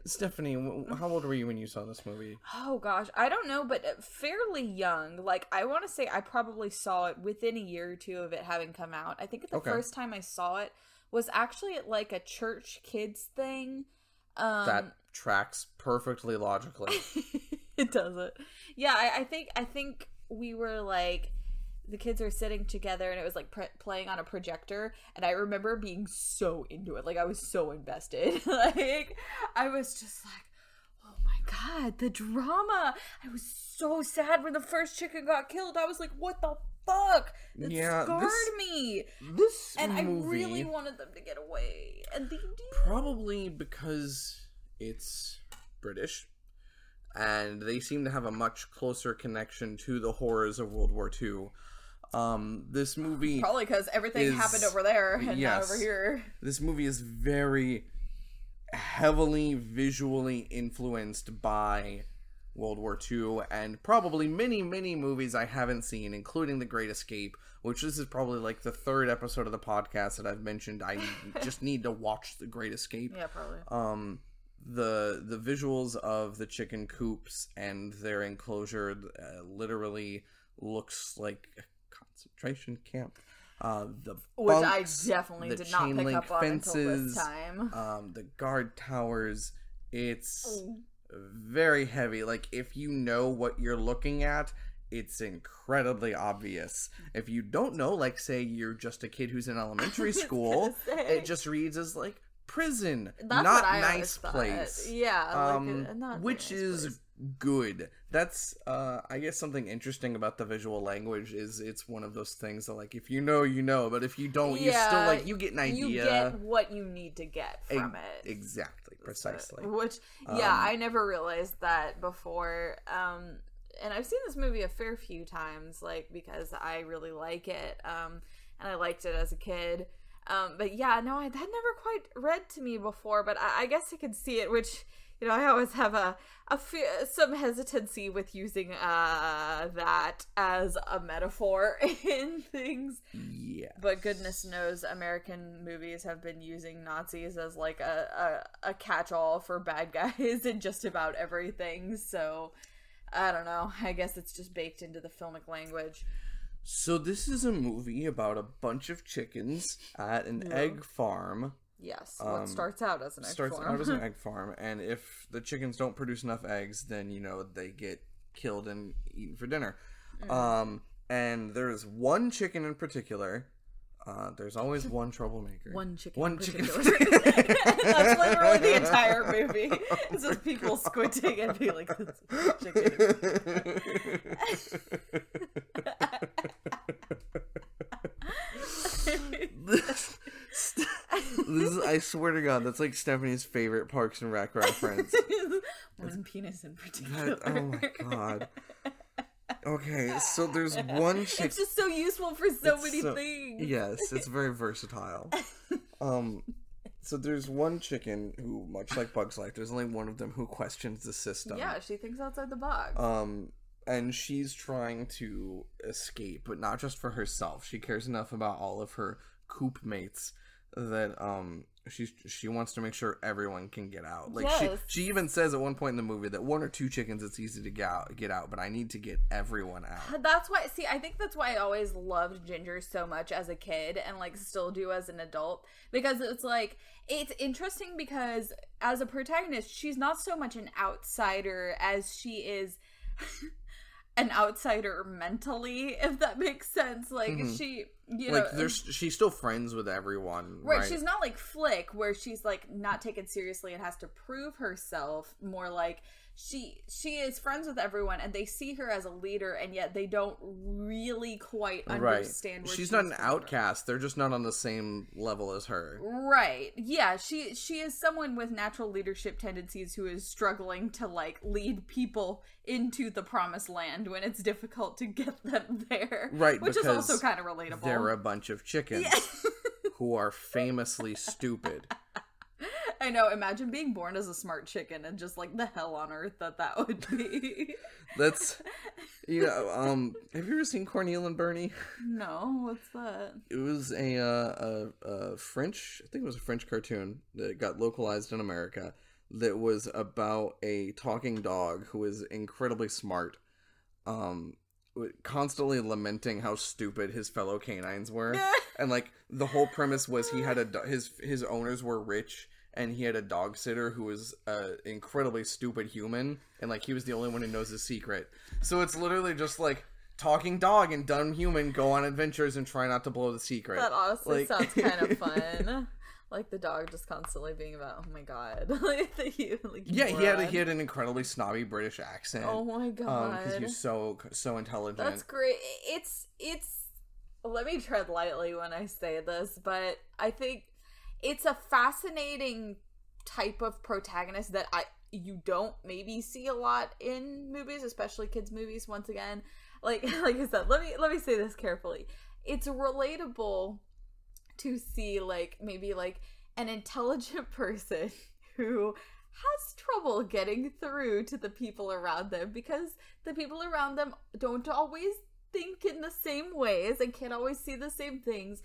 Stephanie, how old were you when you saw this movie? Oh gosh, I don't know, but uh, fairly young. Like I want to say, I probably saw it within a year or two of it having come out. I think the Okay. first time I saw it was actually at like a church kids thing. Um, that tracks perfectly logically. it doesn't. Yeah, I, I think I think we were like the kids are sitting together and it was like pre- playing on a projector and i remember being so into it like i was so invested. Like i was just like oh my god the drama. I was so sad when the first chicken got killed. I was like what the fuck? It Yeah, scarred this- me. This and movie, i really wanted them to get away. And they did. Probably because it's British, and they seem to have a much closer connection to the horrors of World War II. Um, this movie, probably because everything is- happened over there and yes. not over here this movie is very heavily visually influenced by World War II and probably many, many movies I haven't seen, including The Great Escape, which this is probably like the third episode of the podcast that I've mentioned. I just need to watch The Great Escape. yeah probably Um, the the visuals of the chicken coops and their enclosure uh, literally looks like a concentration camp. Uh, the Which bunks, I definitely did not pick link up on until this fences, time. um, the guard towers. It's Oh. very heavy. Like if you know what you're looking at, it's incredibly obvious. If you don't know, like say you're just a kid who's in elementary school, it just reads as like prison, That's not nice place. Yeah, Um, like, uh, not which nice is place. Good. That's uh I guess something interesting about the visual language is it's one of those things that like if you know you know, but if you don't you still like you get an idea. You get what you need to get from it. Exactly, precisely. Which, yeah, Um, I never realized that before. Um, and I've seen this movie a fair few times, like because I really like it, um, and I liked it as a kid. Um, but yeah, no, I, that never quite read to me before. But I, I guess I could see it, which you know, I always have a a some hesitancy with using uh that as a metaphor in things. Yeah. But goodness knows, American movies have been using Nazis as like a, a, a catch all for bad guys in just about everything. So I don't know. I guess it's just baked into the filmic language. So this is a movie about a bunch of chickens at an egg farm. Yes, Um, what starts out as an egg starts farm. out as an egg farm, and if the chickens don't produce enough eggs, then you know they get killed and eaten for dinner. Mm. Um, and there's one chicken in particular. Uh, there's always one troublemaker. One chicken. One chicken. That's literally the entire movie. It's just people squinting and being like, "This chicken." this, this is, I swear to God, that's like Stephanie's favorite Parks and Rec reference. One penis in particular. That- oh my God. Okay, so there's one chicken. It's just so useful for so many so- things. Yes, it's very versatile. Um, so there's one chicken who, much like Bugs Life, there's only one of them who questions the system. Yeah, she thinks outside the box. Um, and she's trying to escape, but not just for herself. She cares enough about all of her coop mates that um she's she wants to make sure everyone can get out. Like Yes. she she even says at one point in the movie that one or two chickens it's easy to get out, get out, but I need to get everyone out. that's why see i think that's why i always loved ginger so much as a kid and like still do as an adult because it's like it's interesting because as a protagonist she's not so much an outsider as she is an outsider mentally if that makes sense like Mhm. she you like know there's she's still friends with everyone, Right, right? she's not like Flick, where she's like not taken seriously and has to prove herself. More like she she is friends with everyone, and they see her as a leader, and yet they don't really quite right. understand. Where She's not an from. outcast. They're just not on the same level as her. Right. Yeah, she she is someone with natural leadership tendencies who is struggling to like lead people into the promised land when it's difficult to get them there. Right, Which is also kind of relatable. They're a bunch of chickens who are famously stupid. I know. Imagine being born as a smart chicken and just like the hell on earth that that would be. That's you know, um have you ever seen Corneil and Bernie? no, what's that? It was a uh a, a French I think it was a French cartoon that got localized in America that was about a talking dog who was incredibly smart, um, constantly lamenting how stupid his fellow canines were, and like the whole premise was he had a his his owners were rich. And he had a dog sitter who was a incredibly stupid human, and like he was the only one who knows his secret. So it's literally just like talking dog and dumb human go on adventures and try not to blow the secret. That honestly Like- sounds kind of fun. like the dog just constantly being about, oh my god. like the you, like, Yeah, he had a, he had an incredibly snobby British accent. Oh my um, god. because he's so so intelligent. That's great. It's it's let me tread lightly when I say this, but I think it's a fascinating type of protagonist that I you don't maybe see a lot in movies, especially kids movies once again. Like like I said, let me let me say this carefully. It's relatable to see like maybe like an intelligent person who has trouble getting through to the people around them because the people around them don't always think in the same ways and can't always see the same things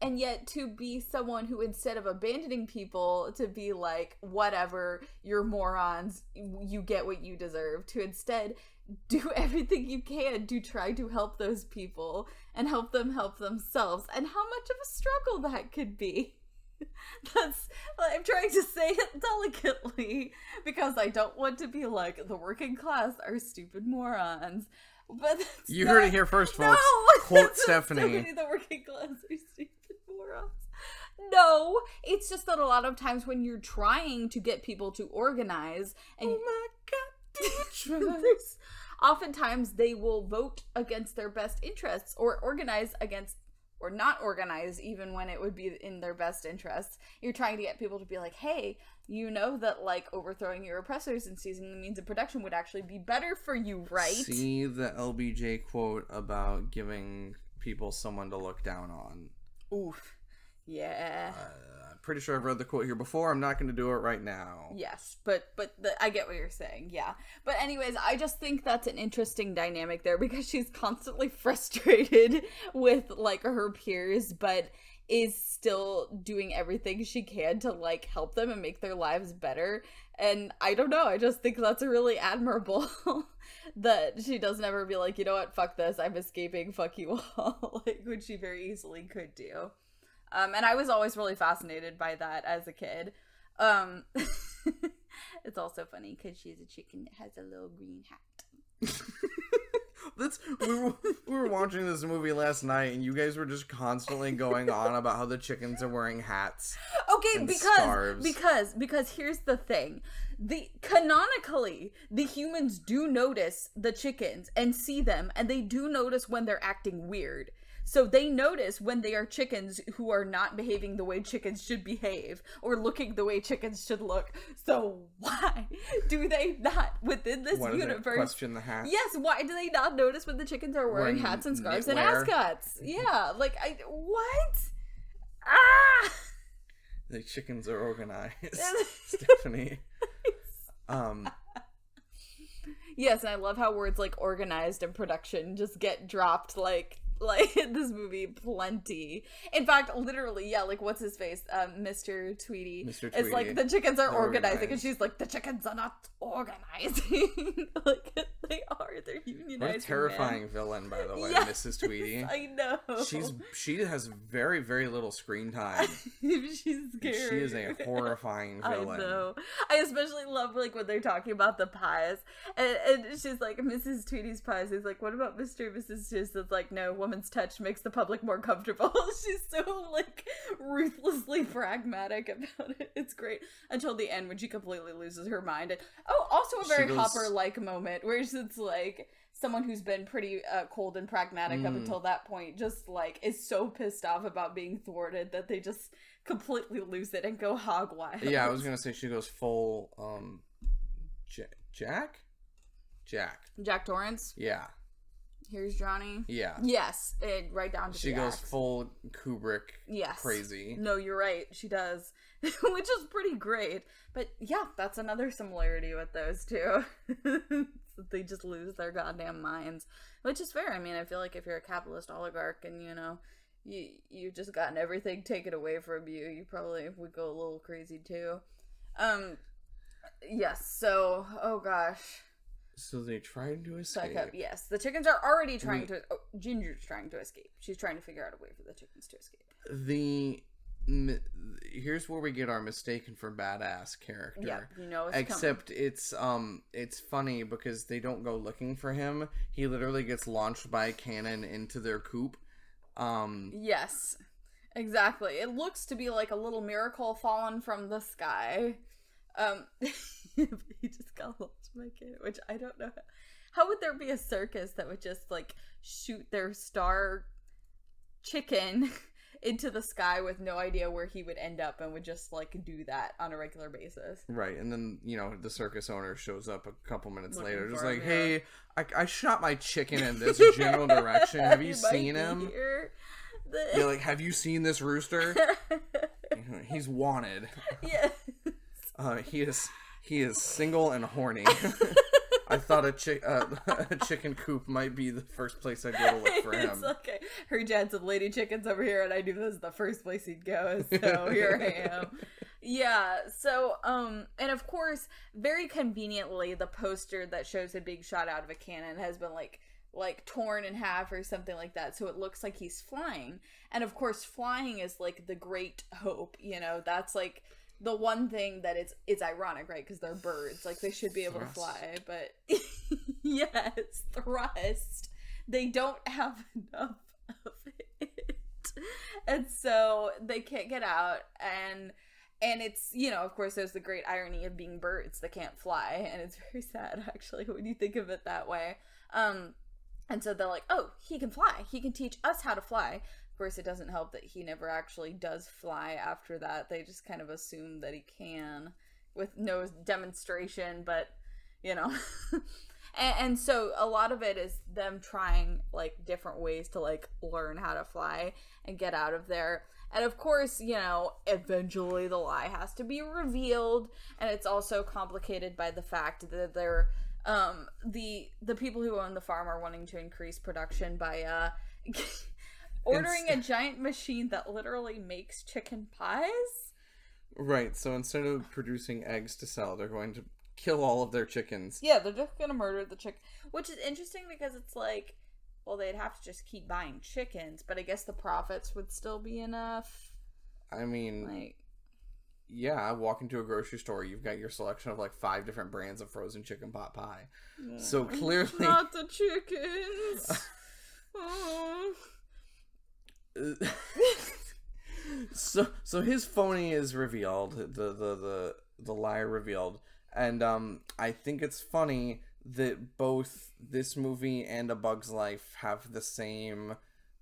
and yet to be someone who instead of abandoning people to be like whatever you're morons you get what you deserve to instead do everything you can to try to help those people and help them help themselves and how much of a struggle that could be that's i'm trying to say it delicately because i don't want to be like the working class are stupid morons but You heard it here first, no, folks. Quote Stephanie. Stephanie, the working class are stupid No, it's just that a lot of times when you're trying to get people to organize and Oh my god, oftentimes they will vote against their best interests or organize against or not organize even when it would be in their best interests. You're trying to get people to be like hey you know that like overthrowing your oppressors and seizing the means of production would actually be better for you right? See the LBJ quote about giving people someone to look down on. oof yeah Uh, I'm pretty sure I've read the quote here before. I'm not going to do it right now. Yes, but but the, I get what you're saying. Yeah, but anyways, I just think that's an interesting dynamic there because she's constantly frustrated with like her peers, but is still doing everything she can to like help them and make their lives better. And I don't know, I just think that's really admirable that she doesn't ever be like, you know what, fuck this, I'm escaping, fuck you all, like which she very easily could do. Um, and I was always really fascinated by that as a kid. Um, it's also funny because she's a chicken that has a little green hat. That's we were, we were watching this movie last night, and you guys were just constantly going on about how the chickens are wearing hats. Okay, And because scarves. because because here's the thing. The canonically, the humans do notice the chickens and see them and they do notice when they're acting weird. So they notice when they are chickens who are not behaving the way chickens should behave or looking the way chickens should look. So why do they not within this Why universe question the hat? Yes, why do they not notice when the chickens are wearing Wearing hats and scarves and ascots? Yeah, like I what? Ah! The chickens are organized. Stephanie. Um, Yes, and I love how words like organized and production just get dropped like like this movie plenty. In fact, literally, yeah, like what's his face? Um, Mr. Tweedy. Mr. It's like the chickens are They're organizing, and she's like, the chickens are not organizing. like they are, they're unionizing. what a terrifying villain, by the way, Yes, Mrs. Tweedy. I know. She's she has very very little screen time. she's scary. She is a horrifying villain. I know. I especially love like when they're talking about the pies, and, and she's like Mrs. Tweedy's pies. He's like, "What about Mr. and Mrs. Just?" It's like, "No, woman's touch makes the public more comfortable." she's so like ruthlessly pragmatic about it. It's great until the end when she completely loses her mind. And, oh, also a very goes- Hopper-like moment where it's like someone who's been pretty uh, cold and pragmatic up Mm. until that point just like is so pissed off about being thwarted that they just completely lose it and go hog wild. Yeah, I was gonna say she goes full um, J- Jack, Jack. Jack Torrance. Yeah, Here's Johnny. yeah. Yes, and right down to She the goes axe. full Kubrick. yes crazy. No, you're right. She does, which is pretty great. But yeah, that's another similarity with those two. they just lose their goddamn minds, which is fair. I mean, I feel like if you're a capitalist oligarch and you know you you just gotten everything taken away from you, you probably would go a little crazy too. Um, yes. So, oh gosh. So they tried to escape. Up. Yes, the chickens are already trying to. Oh, Ginger's trying to escape. She's trying to figure out a way for the chickens to escape. The here's where we get our mistaken for badass character. Yeah, you know it's coming. Except it's um it's funny because they don't go looking for him. He literally gets launched by a cannon into their coop. Um Yes, exactly. It looks to be like a little miracle fallen from the sky. Um, he just got launched by a cannon, which I don't know. How would there be a circus that would just like shoot their star chicken into the sky with no idea where he would end up and would just like do that on a regular basis? right, and then you know the circus owner shows up a couple minutes Looking later, just like, him, yeah. "Hey, I, I shot my chicken in this general direction. Have you seen him?" The- You're like, "Have you seen this rooster? He's wanted. yeah. Uh, he is he is single and horny." I thought a, chick uh, a chicken coop might be the first place I'd go to look for him. It's okay. You had some lady chickens over here, and I knew this is the first place he'd go. So here I am. Yeah. So, um, and of course, very conveniently, the poster that shows him being shot out of a cannon has been like like torn in half or something like that so it looks like he's flying and of course flying is like the great hope you know that's like the one thing that it's it's ironic right? Because they're birds. Like they should be able Thrust. to fly but yes thrust. They don't have enough of it. And so they can't get out. And and it's you know of course there's the great irony of being birds that can't fly. And it's very sad actually when you think of it that way. Um and so they're like oh he can fly. He can teach us how to fly course it doesn't help that he never actually does fly after that. They just kind of assume that he can with no demonstration but you know. And, and so a lot of it is them trying like different ways to like learn how to fly and get out of there. And of course you know eventually the lie has to be revealed. And it's also complicated by the fact that they're um the the people who own the farm are wanting to increase production by uh ordering a giant machine that literally makes chicken pies Right. So instead of producing eggs to sell, they're going to kill all of their chickens. Yeah, they're just gonna murder the chick, which is interesting because it's like, well, they'd have to just keep buying chickens, but I guess the profits would still be enough. I mean, Like, yeah, walk into a grocery store, you've got your selection of like five different brands of frozen chicken pot pie. So clearly, not the chickens. Oh. So so his phony is revealed, the the the the lie revealed, and um, I think it's funny that both this movie and A Bug's Life have the same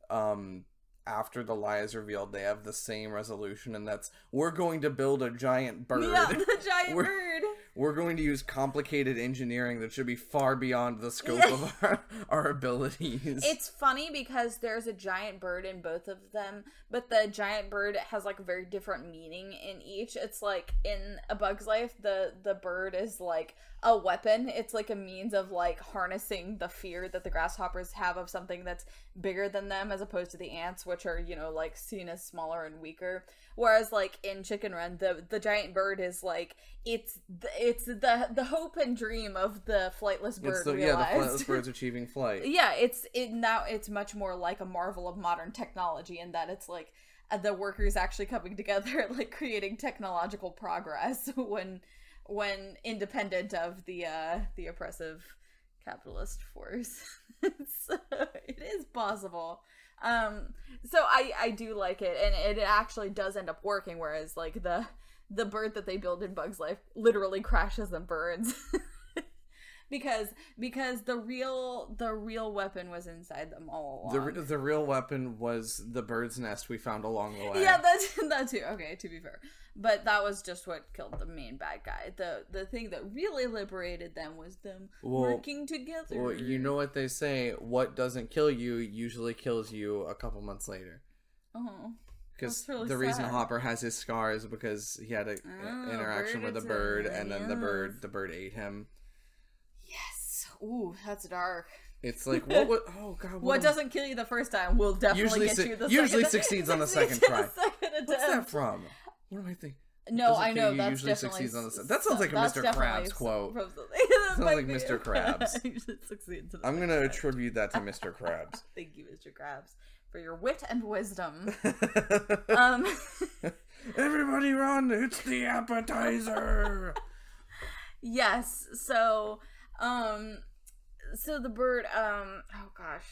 um after the lie is revealed they have the same resolution and that's we're going to build a giant bird Yeah, the giant bird. We're going to use complicated engineering that should be far beyond the scope of our, our abilities. It's funny because there's a giant bird in both of them, but the giant bird has like a very different meaning in each. It's like in A Bug's Life, the the bird is like a weapon. It's like a means of like harnessing the fear that the grasshoppers have of something that's bigger than them, as opposed to the ants, which are you know like seen as smaller and weaker. Whereas like in Chicken Run, the the giant bird is like it's the, it's the the hope and dream of the flightless bird It's the, realized. yeah, the flightless bird's achieving flight. yeah it's it now it's much more like a marvel of modern technology in that it's like uh, the workers actually coming together like creating technological progress when when independent of the uh the oppressive capitalist force. So it is possible. Um so i i do like it and it actually does end up working whereas like the the bird that they build in bugs life literally crashes and burns because because the real the real weapon was inside them all The, along. re- the real weapon was the bird's nest we found along the way. yeah, that's that too. Okay, to be fair, but that was just what killed the main bad guy. the The thing that really liberated them was them Well- working together. Well, you know what they say: what doesn't kill you usually kills you a couple months later. Oh, Because really the reason. Hopper has his scars is because he had an Oh, ah, interaction with a bird, and then the bird the bird ate him. Ooh, that's dark. It's like what? would oh god! What am- doesn't kill you the first time will definitely Usually get su- you the usually second, succeeds on the second try. the second What's that from? What do I think? No, I know that's usually succeeds on the set. That sounds like a Mr. Krabs quote. Sounds like Mr. Krabs. usually succeeds in I'm gonna attribute that to Mr. Krabs. Thank you, Mr. Krabs, for your wit and wisdom. um, Everybody run! It's the appetizer. yes. So, um, so the bird. Um. Oh gosh,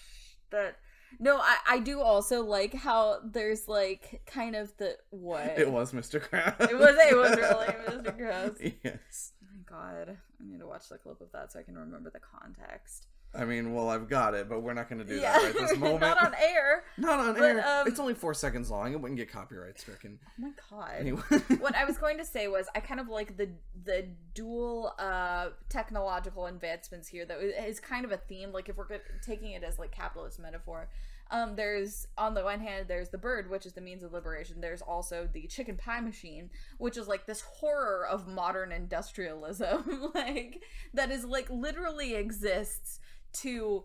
that. No, I I do also like how there's like kind of the what it was Mr. Krabs. It was it was really Mr. Krabs. yes. Oh my god, I need to watch the clip of that so I can remember the context. I mean, well, I've got it, but we're not going to do yeah, that right this moment. not on air. Not on but, air. um, it's only four seconds long. It wouldn't get copyright stricken. Oh my god. Anyway. what I was going to say was I kind of like the the dual uh technological advancements here that is kind of a theme like if we're good, taking it as like capitalist metaphor um there's on the one hand there's the bird which is the means of liberation there's also the chicken pie machine which is like this horror of modern industrialism like that is like literally exists to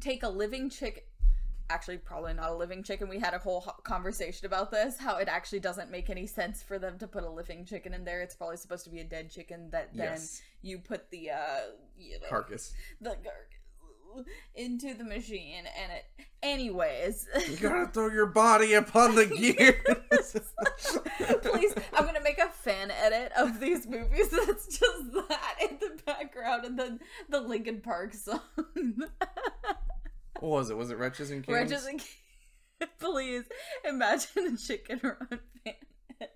take a living chicken actually probably not a living chicken. We had a whole conversation about this. How it actually doesn't make any sense for them to put a living chicken in there. It's probably supposed to be a dead chicken that then Yes. you put the uh you know Carcass. the carcass into the machine and it anyways You gotta throw your body upon the gears. please i'm gonna make a fan edit of these movies that's just that in the background and then the Linkin Park song what was it? Was it Wretches and Kings? Wretches and Kings. please imagine a chicken run fan edit.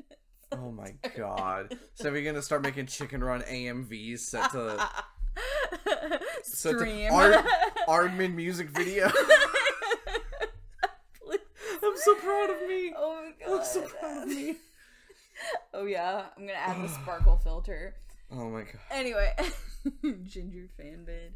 Oh my god. So we're gonna start making Chicken Run AMVs set to set to Stream. Ard, Aardman music video. I'm so proud of me. Oh my god. I'm so proud of me. Oh yeah, I'm gonna add the sparkle filter. Oh my god. Anyway, ginger fan bid.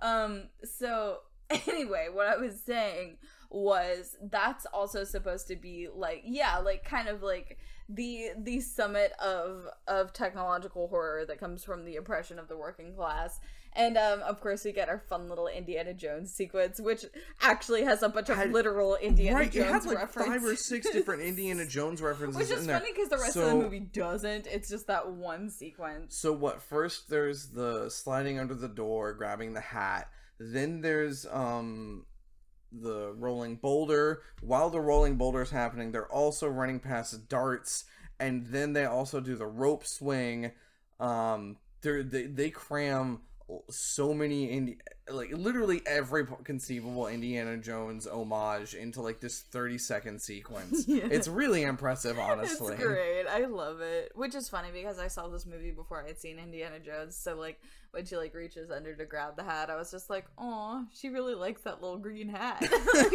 Um. So anyway, what I was saying was that's also supposed to be like yeah, like kind of like the the summit of of technological horror that comes from the oppression of the working class. And um, of course, we get our fun little Indiana Jones sequence, which actually has a bunch of Had- literal Indiana right, it Jones had like references. five or six different Indiana Jones references Which is funny because the rest of the movie doesn't. It's just that one sequence. So what? First, there's the sliding under the door, grabbing the hat. Then there's um the rolling boulder. While the rolling boulder is happening, they're also running past darts, and then they also do the rope swing. Um, they they cram so many Indi- like literally every conceivable Indiana Jones homage into like this 30 second sequence. Yeah. It's really impressive, honestly. It's great. I love it. Which is funny because I saw this movie before I had seen Indiana Jones. So like when she like reaches under to grab the hat, I was just like, "Oh, she really likes that little green hat. Like,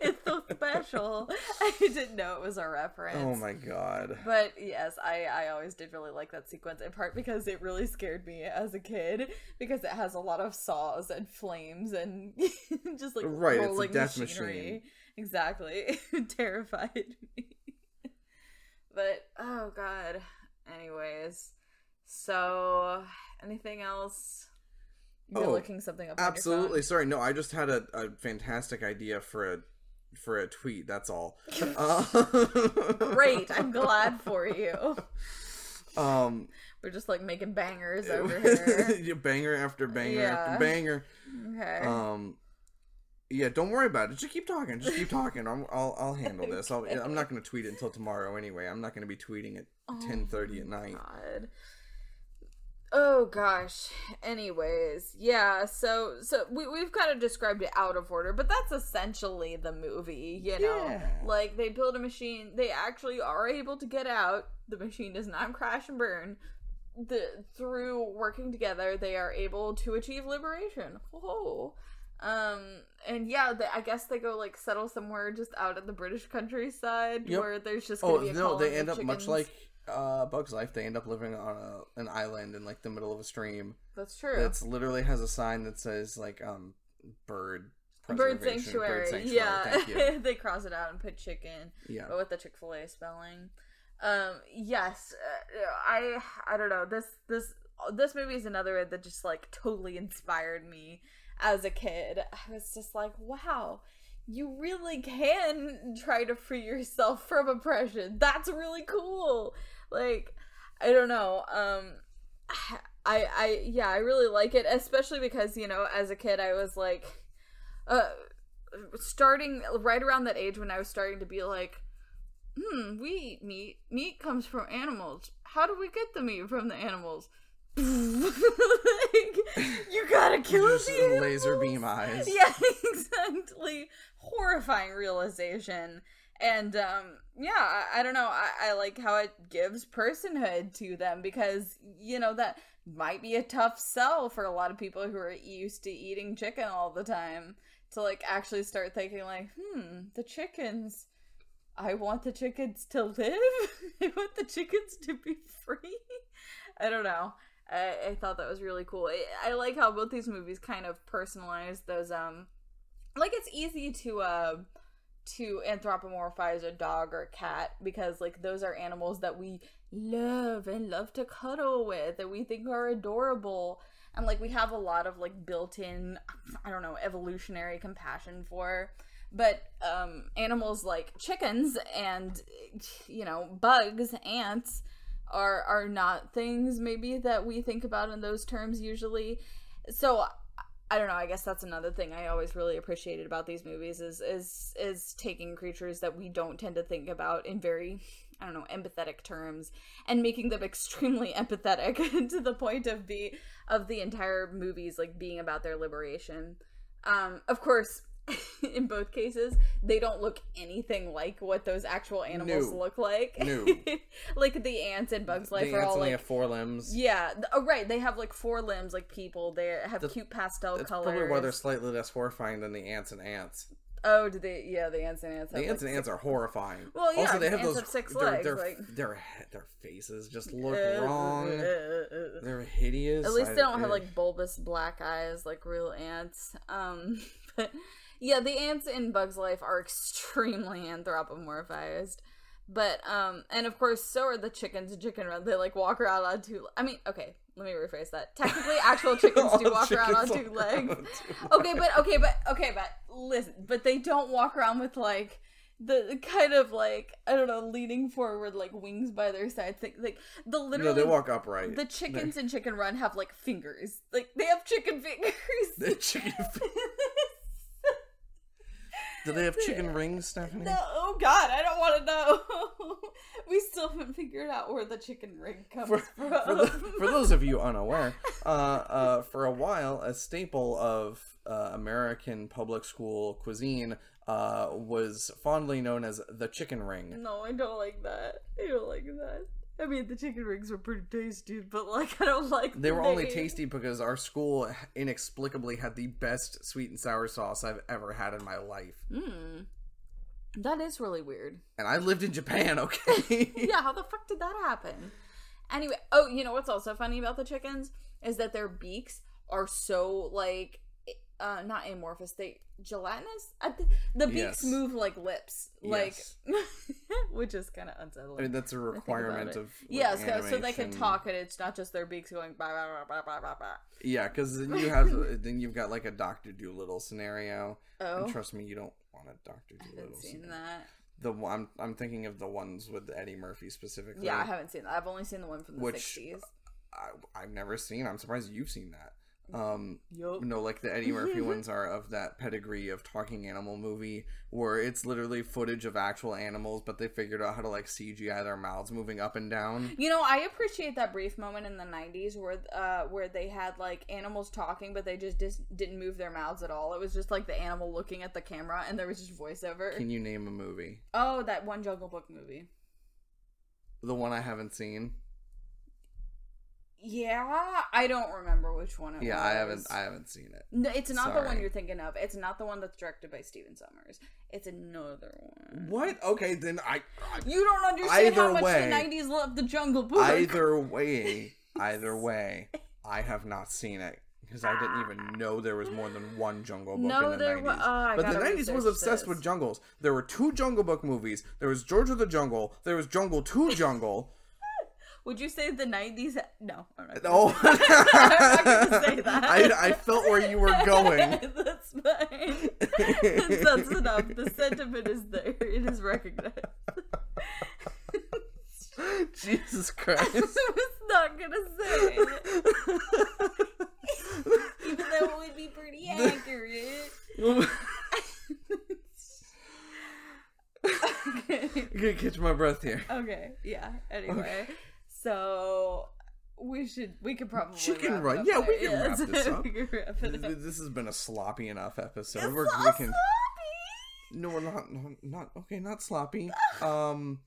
it's so special." I didn't know it was a reference. Oh my god. But yes, I I always did really like that sequence in part because it really scared me as a kid because it has a lot of saws and flames and just like Right, it's a death machinery. machine. Exactly, terrified me. But oh god. Anyways, so anything else? You're Oh, looking something up. on your phone? Absolutely. Sorry, no, I just had a, a fantastic idea for a for a tweet. That's all. Uh, Great. I'm glad for you. Um, We're just like making bangers over here. banger after banger Yeah. after banger. Okay. Um, yeah, don't worry about it. Just keep talking. Just keep talking. I'm, I'll I'll handle this. I'll, I'm not going to tweet it until tomorrow anyway. I'm not going to be tweeting at Oh 10:30 at night. God. Oh gosh. Anyways, yeah. So so we we've kind of described it out of order, but that's essentially the movie. You know, Yeah. like they build a machine. They actually are able to get out. The machine does not crash and burn. The through working together, they are able to achieve liberation. Oh. Um and yeah, they, I guess they go like settle somewhere just out in the British countryside Yep. where there's just Oh be a no, they end up much like uh, Bug's Life. They end up living on a, an island in like the middle of a stream. That's true. That's literally has a sign that says like um bird Bird sanctuary. bird sanctuary. Yeah, they cross it out and put chicken, Yeah. but with the Chick Fil A spelling. Um, yes, uh, I I don't know this this this movie is another that just like totally inspired me as a kid. I was just like, wow, you really can try to free yourself from oppression. That's really cool. Like, I don't know. Um, I, I, yeah, I really like it, especially because, you know, as a kid, I was like, uh, starting right around that age when I was starting to be like, hmm, we eat meat. Meat comes from animals. How do we get the meat from the animals? like, you gotta kill Just the laser beam eyes. Yeah, exactly. Horrifying realization. And um yeah, I, I don't know. I, I like how it gives personhood to them because you know that might be a tough sell for a lot of people who are used to eating chicken all the time to like actually start thinking like, hmm, the chickens I want the chickens to live. I want the chickens to be free. I don't know. I, I thought that was really cool. I, I like how both these movies kind of personalize those. Um, like it's easy to uh to anthropomorphize a dog or a cat because like those are animals that we love and love to cuddle with that we think are adorable and like we have a lot of like built-in I don't know evolutionary compassion for but um animals like chickens and you know bugs ants are are not things maybe that we think about in those terms usually. So i don't know i guess that's another thing i always really appreciated about these movies is is is taking creatures that we don't tend to think about in very i don't know empathetic terms and making them extremely empathetic to the point of the of the entire movies like being about their liberation. Um of course in both cases, they don't look anything like what those actual animals No. look like. No. like the ants in Bug's Life the are ants all only like have four limbs. yeah, oh, right. They have like four limbs, like people. They have That's- cute pastel That's colors. probably why they're slightly less horrifying than the ants and Antz. Oh, do they? Yeah, the ants and Antz. The ants like, and ants are horrifying. Well, yeah, also they have ants those have six their, legs, Their, like- their he- their faces just look wrong. They're hideous. At least I- they don't have like bulbous black eyes like real ants. Um, but yeah, the ants in Bug's Life are extremely anthropomorphized. But um, and of course, so are the chickens in Chicken Run. They like walk around on two. I mean, okay, let me rephrase that. Technically, actual chickens do walk around on two legs. on two Okay, but okay, but okay, but listen, but they don't walk around with like the kind of like I don't know, leaning forward like wings by their sides. Like, like the literally No, they walk upright. the chickens in Chicken Run have like fingers. Like they have chicken fingers. The chicken. Do they have chicken rings, Stephanie? no, oh god, I don't want to know. we still haven't figured out where the chicken ring comes For, from. for, the, for those of you unaware, uh, uh, for a while, a staple of uh, American public school cuisine uh, was fondly known as the chicken ring. no, I don't like that. I don't like that. I mean, the chicken rings were pretty tasty, but like, I don't like. They the were only tasty because our school inexplicably had the best sweet and sour sauce I've ever had in my life. Hmm. That is really weird. And I lived in Japan, okay? yeah, how the fuck did that happen? Anyway, oh, you know what's also funny about the chickens is that their beaks are so like uh not amorphous, they gelatinous. I the beaks Yes. move like lips, like Yes. which is kind of unsettling. I mean, that's a requirement of. like, yeah, so, so they can talk and it's not just their beaks going blah blah blah. Yeah, because then you have then you've got like a Doctor Dolittle scenario. Oh, And trust me, you don't want a Dolittle. haven't seen scenario. that. The one I'm, I'm thinking of the ones with Eddie Murphy specifically. Yeah, I haven't seen that. I've only seen the one from the Which- sixties. I, I've never seen. I'm surprised you've seen that. Um, Yup. no, like the Eddie Murphy ones are of that pedigree of talking animal movie where it's literally footage of actual animals, but they figured out how to like CGI their mouths moving up and down. You know, I appreciate that brief moment in the '90s where, uh, where they had like animals talking, but they just dis- didn't move their mouths at all. It was just like the animal looking at the camera, and there was just voiceover. Can you name a movie? oh, that one Jungle Book movie. The one I haven't seen. Yeah, I don't remember which one it was. Yeah, I haven't. I haven't seen it. No, it's not the one you're thinking of. It's not the one that's directed by Stephen Sommers. It's another one. What? Okay, then I. You don't understand how much way- the '90s loved the Jungle Book. Either way, either way, I have not seen it because I didn't even ah. know there was more than one Jungle Book No, in the there 90s. wa- oh, I but the 90s was obsessed this. with jungles. There were two Jungle Book movies. There was George of the Jungle. There was Jungle 2 Jungle. Would you say the '90s? No, I'm not. I'm not gonna say that. I, I felt where you were going. That's fine. That's enough. The sentiment is there. It is recognized. Jesus Christ! I was not gonna say it. Even though it would be pretty accurate. Okay. Gonna catch my breath here. Okay, yeah. Anyway, so we should we could probably Chicken wrap it run. up Yeah, there. we can wrap so this up. we can wrap. This has been a sloppy enough episode. It's We're, so we can. sloppy. No, we're not. Not, not okay. Not sloppy. Um.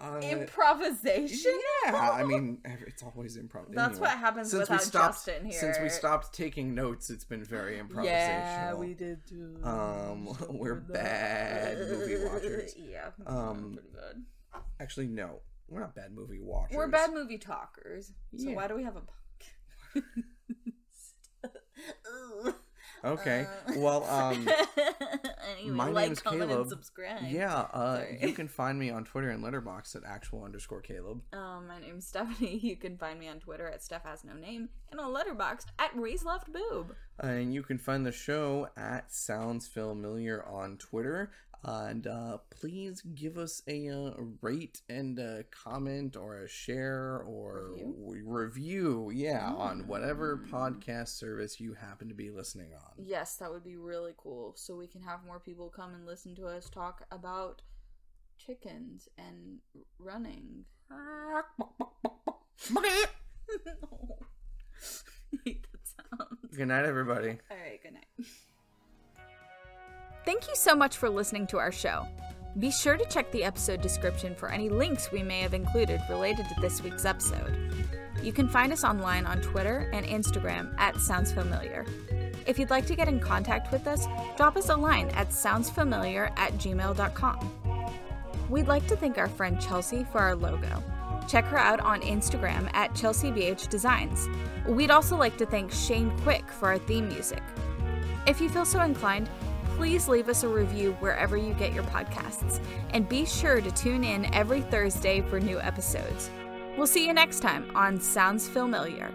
Uh, Improvisation. yeah, I mean, it's always improv. That's anyway. what happens since we without stopped, Justin here. Since we stopped taking notes, it's been very improvisational. Yeah, we did too. Um, we're bad movie watchers. yeah, Um, pretty good. Actually, no, we're not bad movie watchers. We're bad movie talkers. So Yeah. why do we have a podcast? Okay. well, um, anyway, my like, name's comment, Caleb. and subscribe. yeah. Uh, you can find me on Twitter and Letterboxd at actual underscore Caleb. Um, my name's Stephanie. You can find me on Twitter at Steph Has No Name and on Letterboxd at Ray's Left Boob. and you can find the show at Sounds Familiar on Twitter. And uh, please give us a uh, rate and a comment or a share or Review? review, yeah, on whatever Mm. podcast service you happen to be listening on. Yes, that would be really cool. So we can have more people come and listen to us talk about chickens and running. I hate that sound. Good night, everybody. All right, good night. Thank you so much for listening to our show. Be sure to check the episode description for any links we may have included related to this week's episode. You can find us online on Twitter and Instagram at Sounds Familiar. If you'd like to get in contact with us, drop us a line at soundsfamiliar at gmail.com. We'd like to thank our friend Chelsea for our logo. Check her out on Instagram at ChelseaBH Designs. We'd also like to thank Shane Quick for our theme music. If you feel so inclined, please leave us a review wherever you get your podcasts, and be sure to tune in every Thursday for new episodes. We'll see you next time on Sounds Familiar.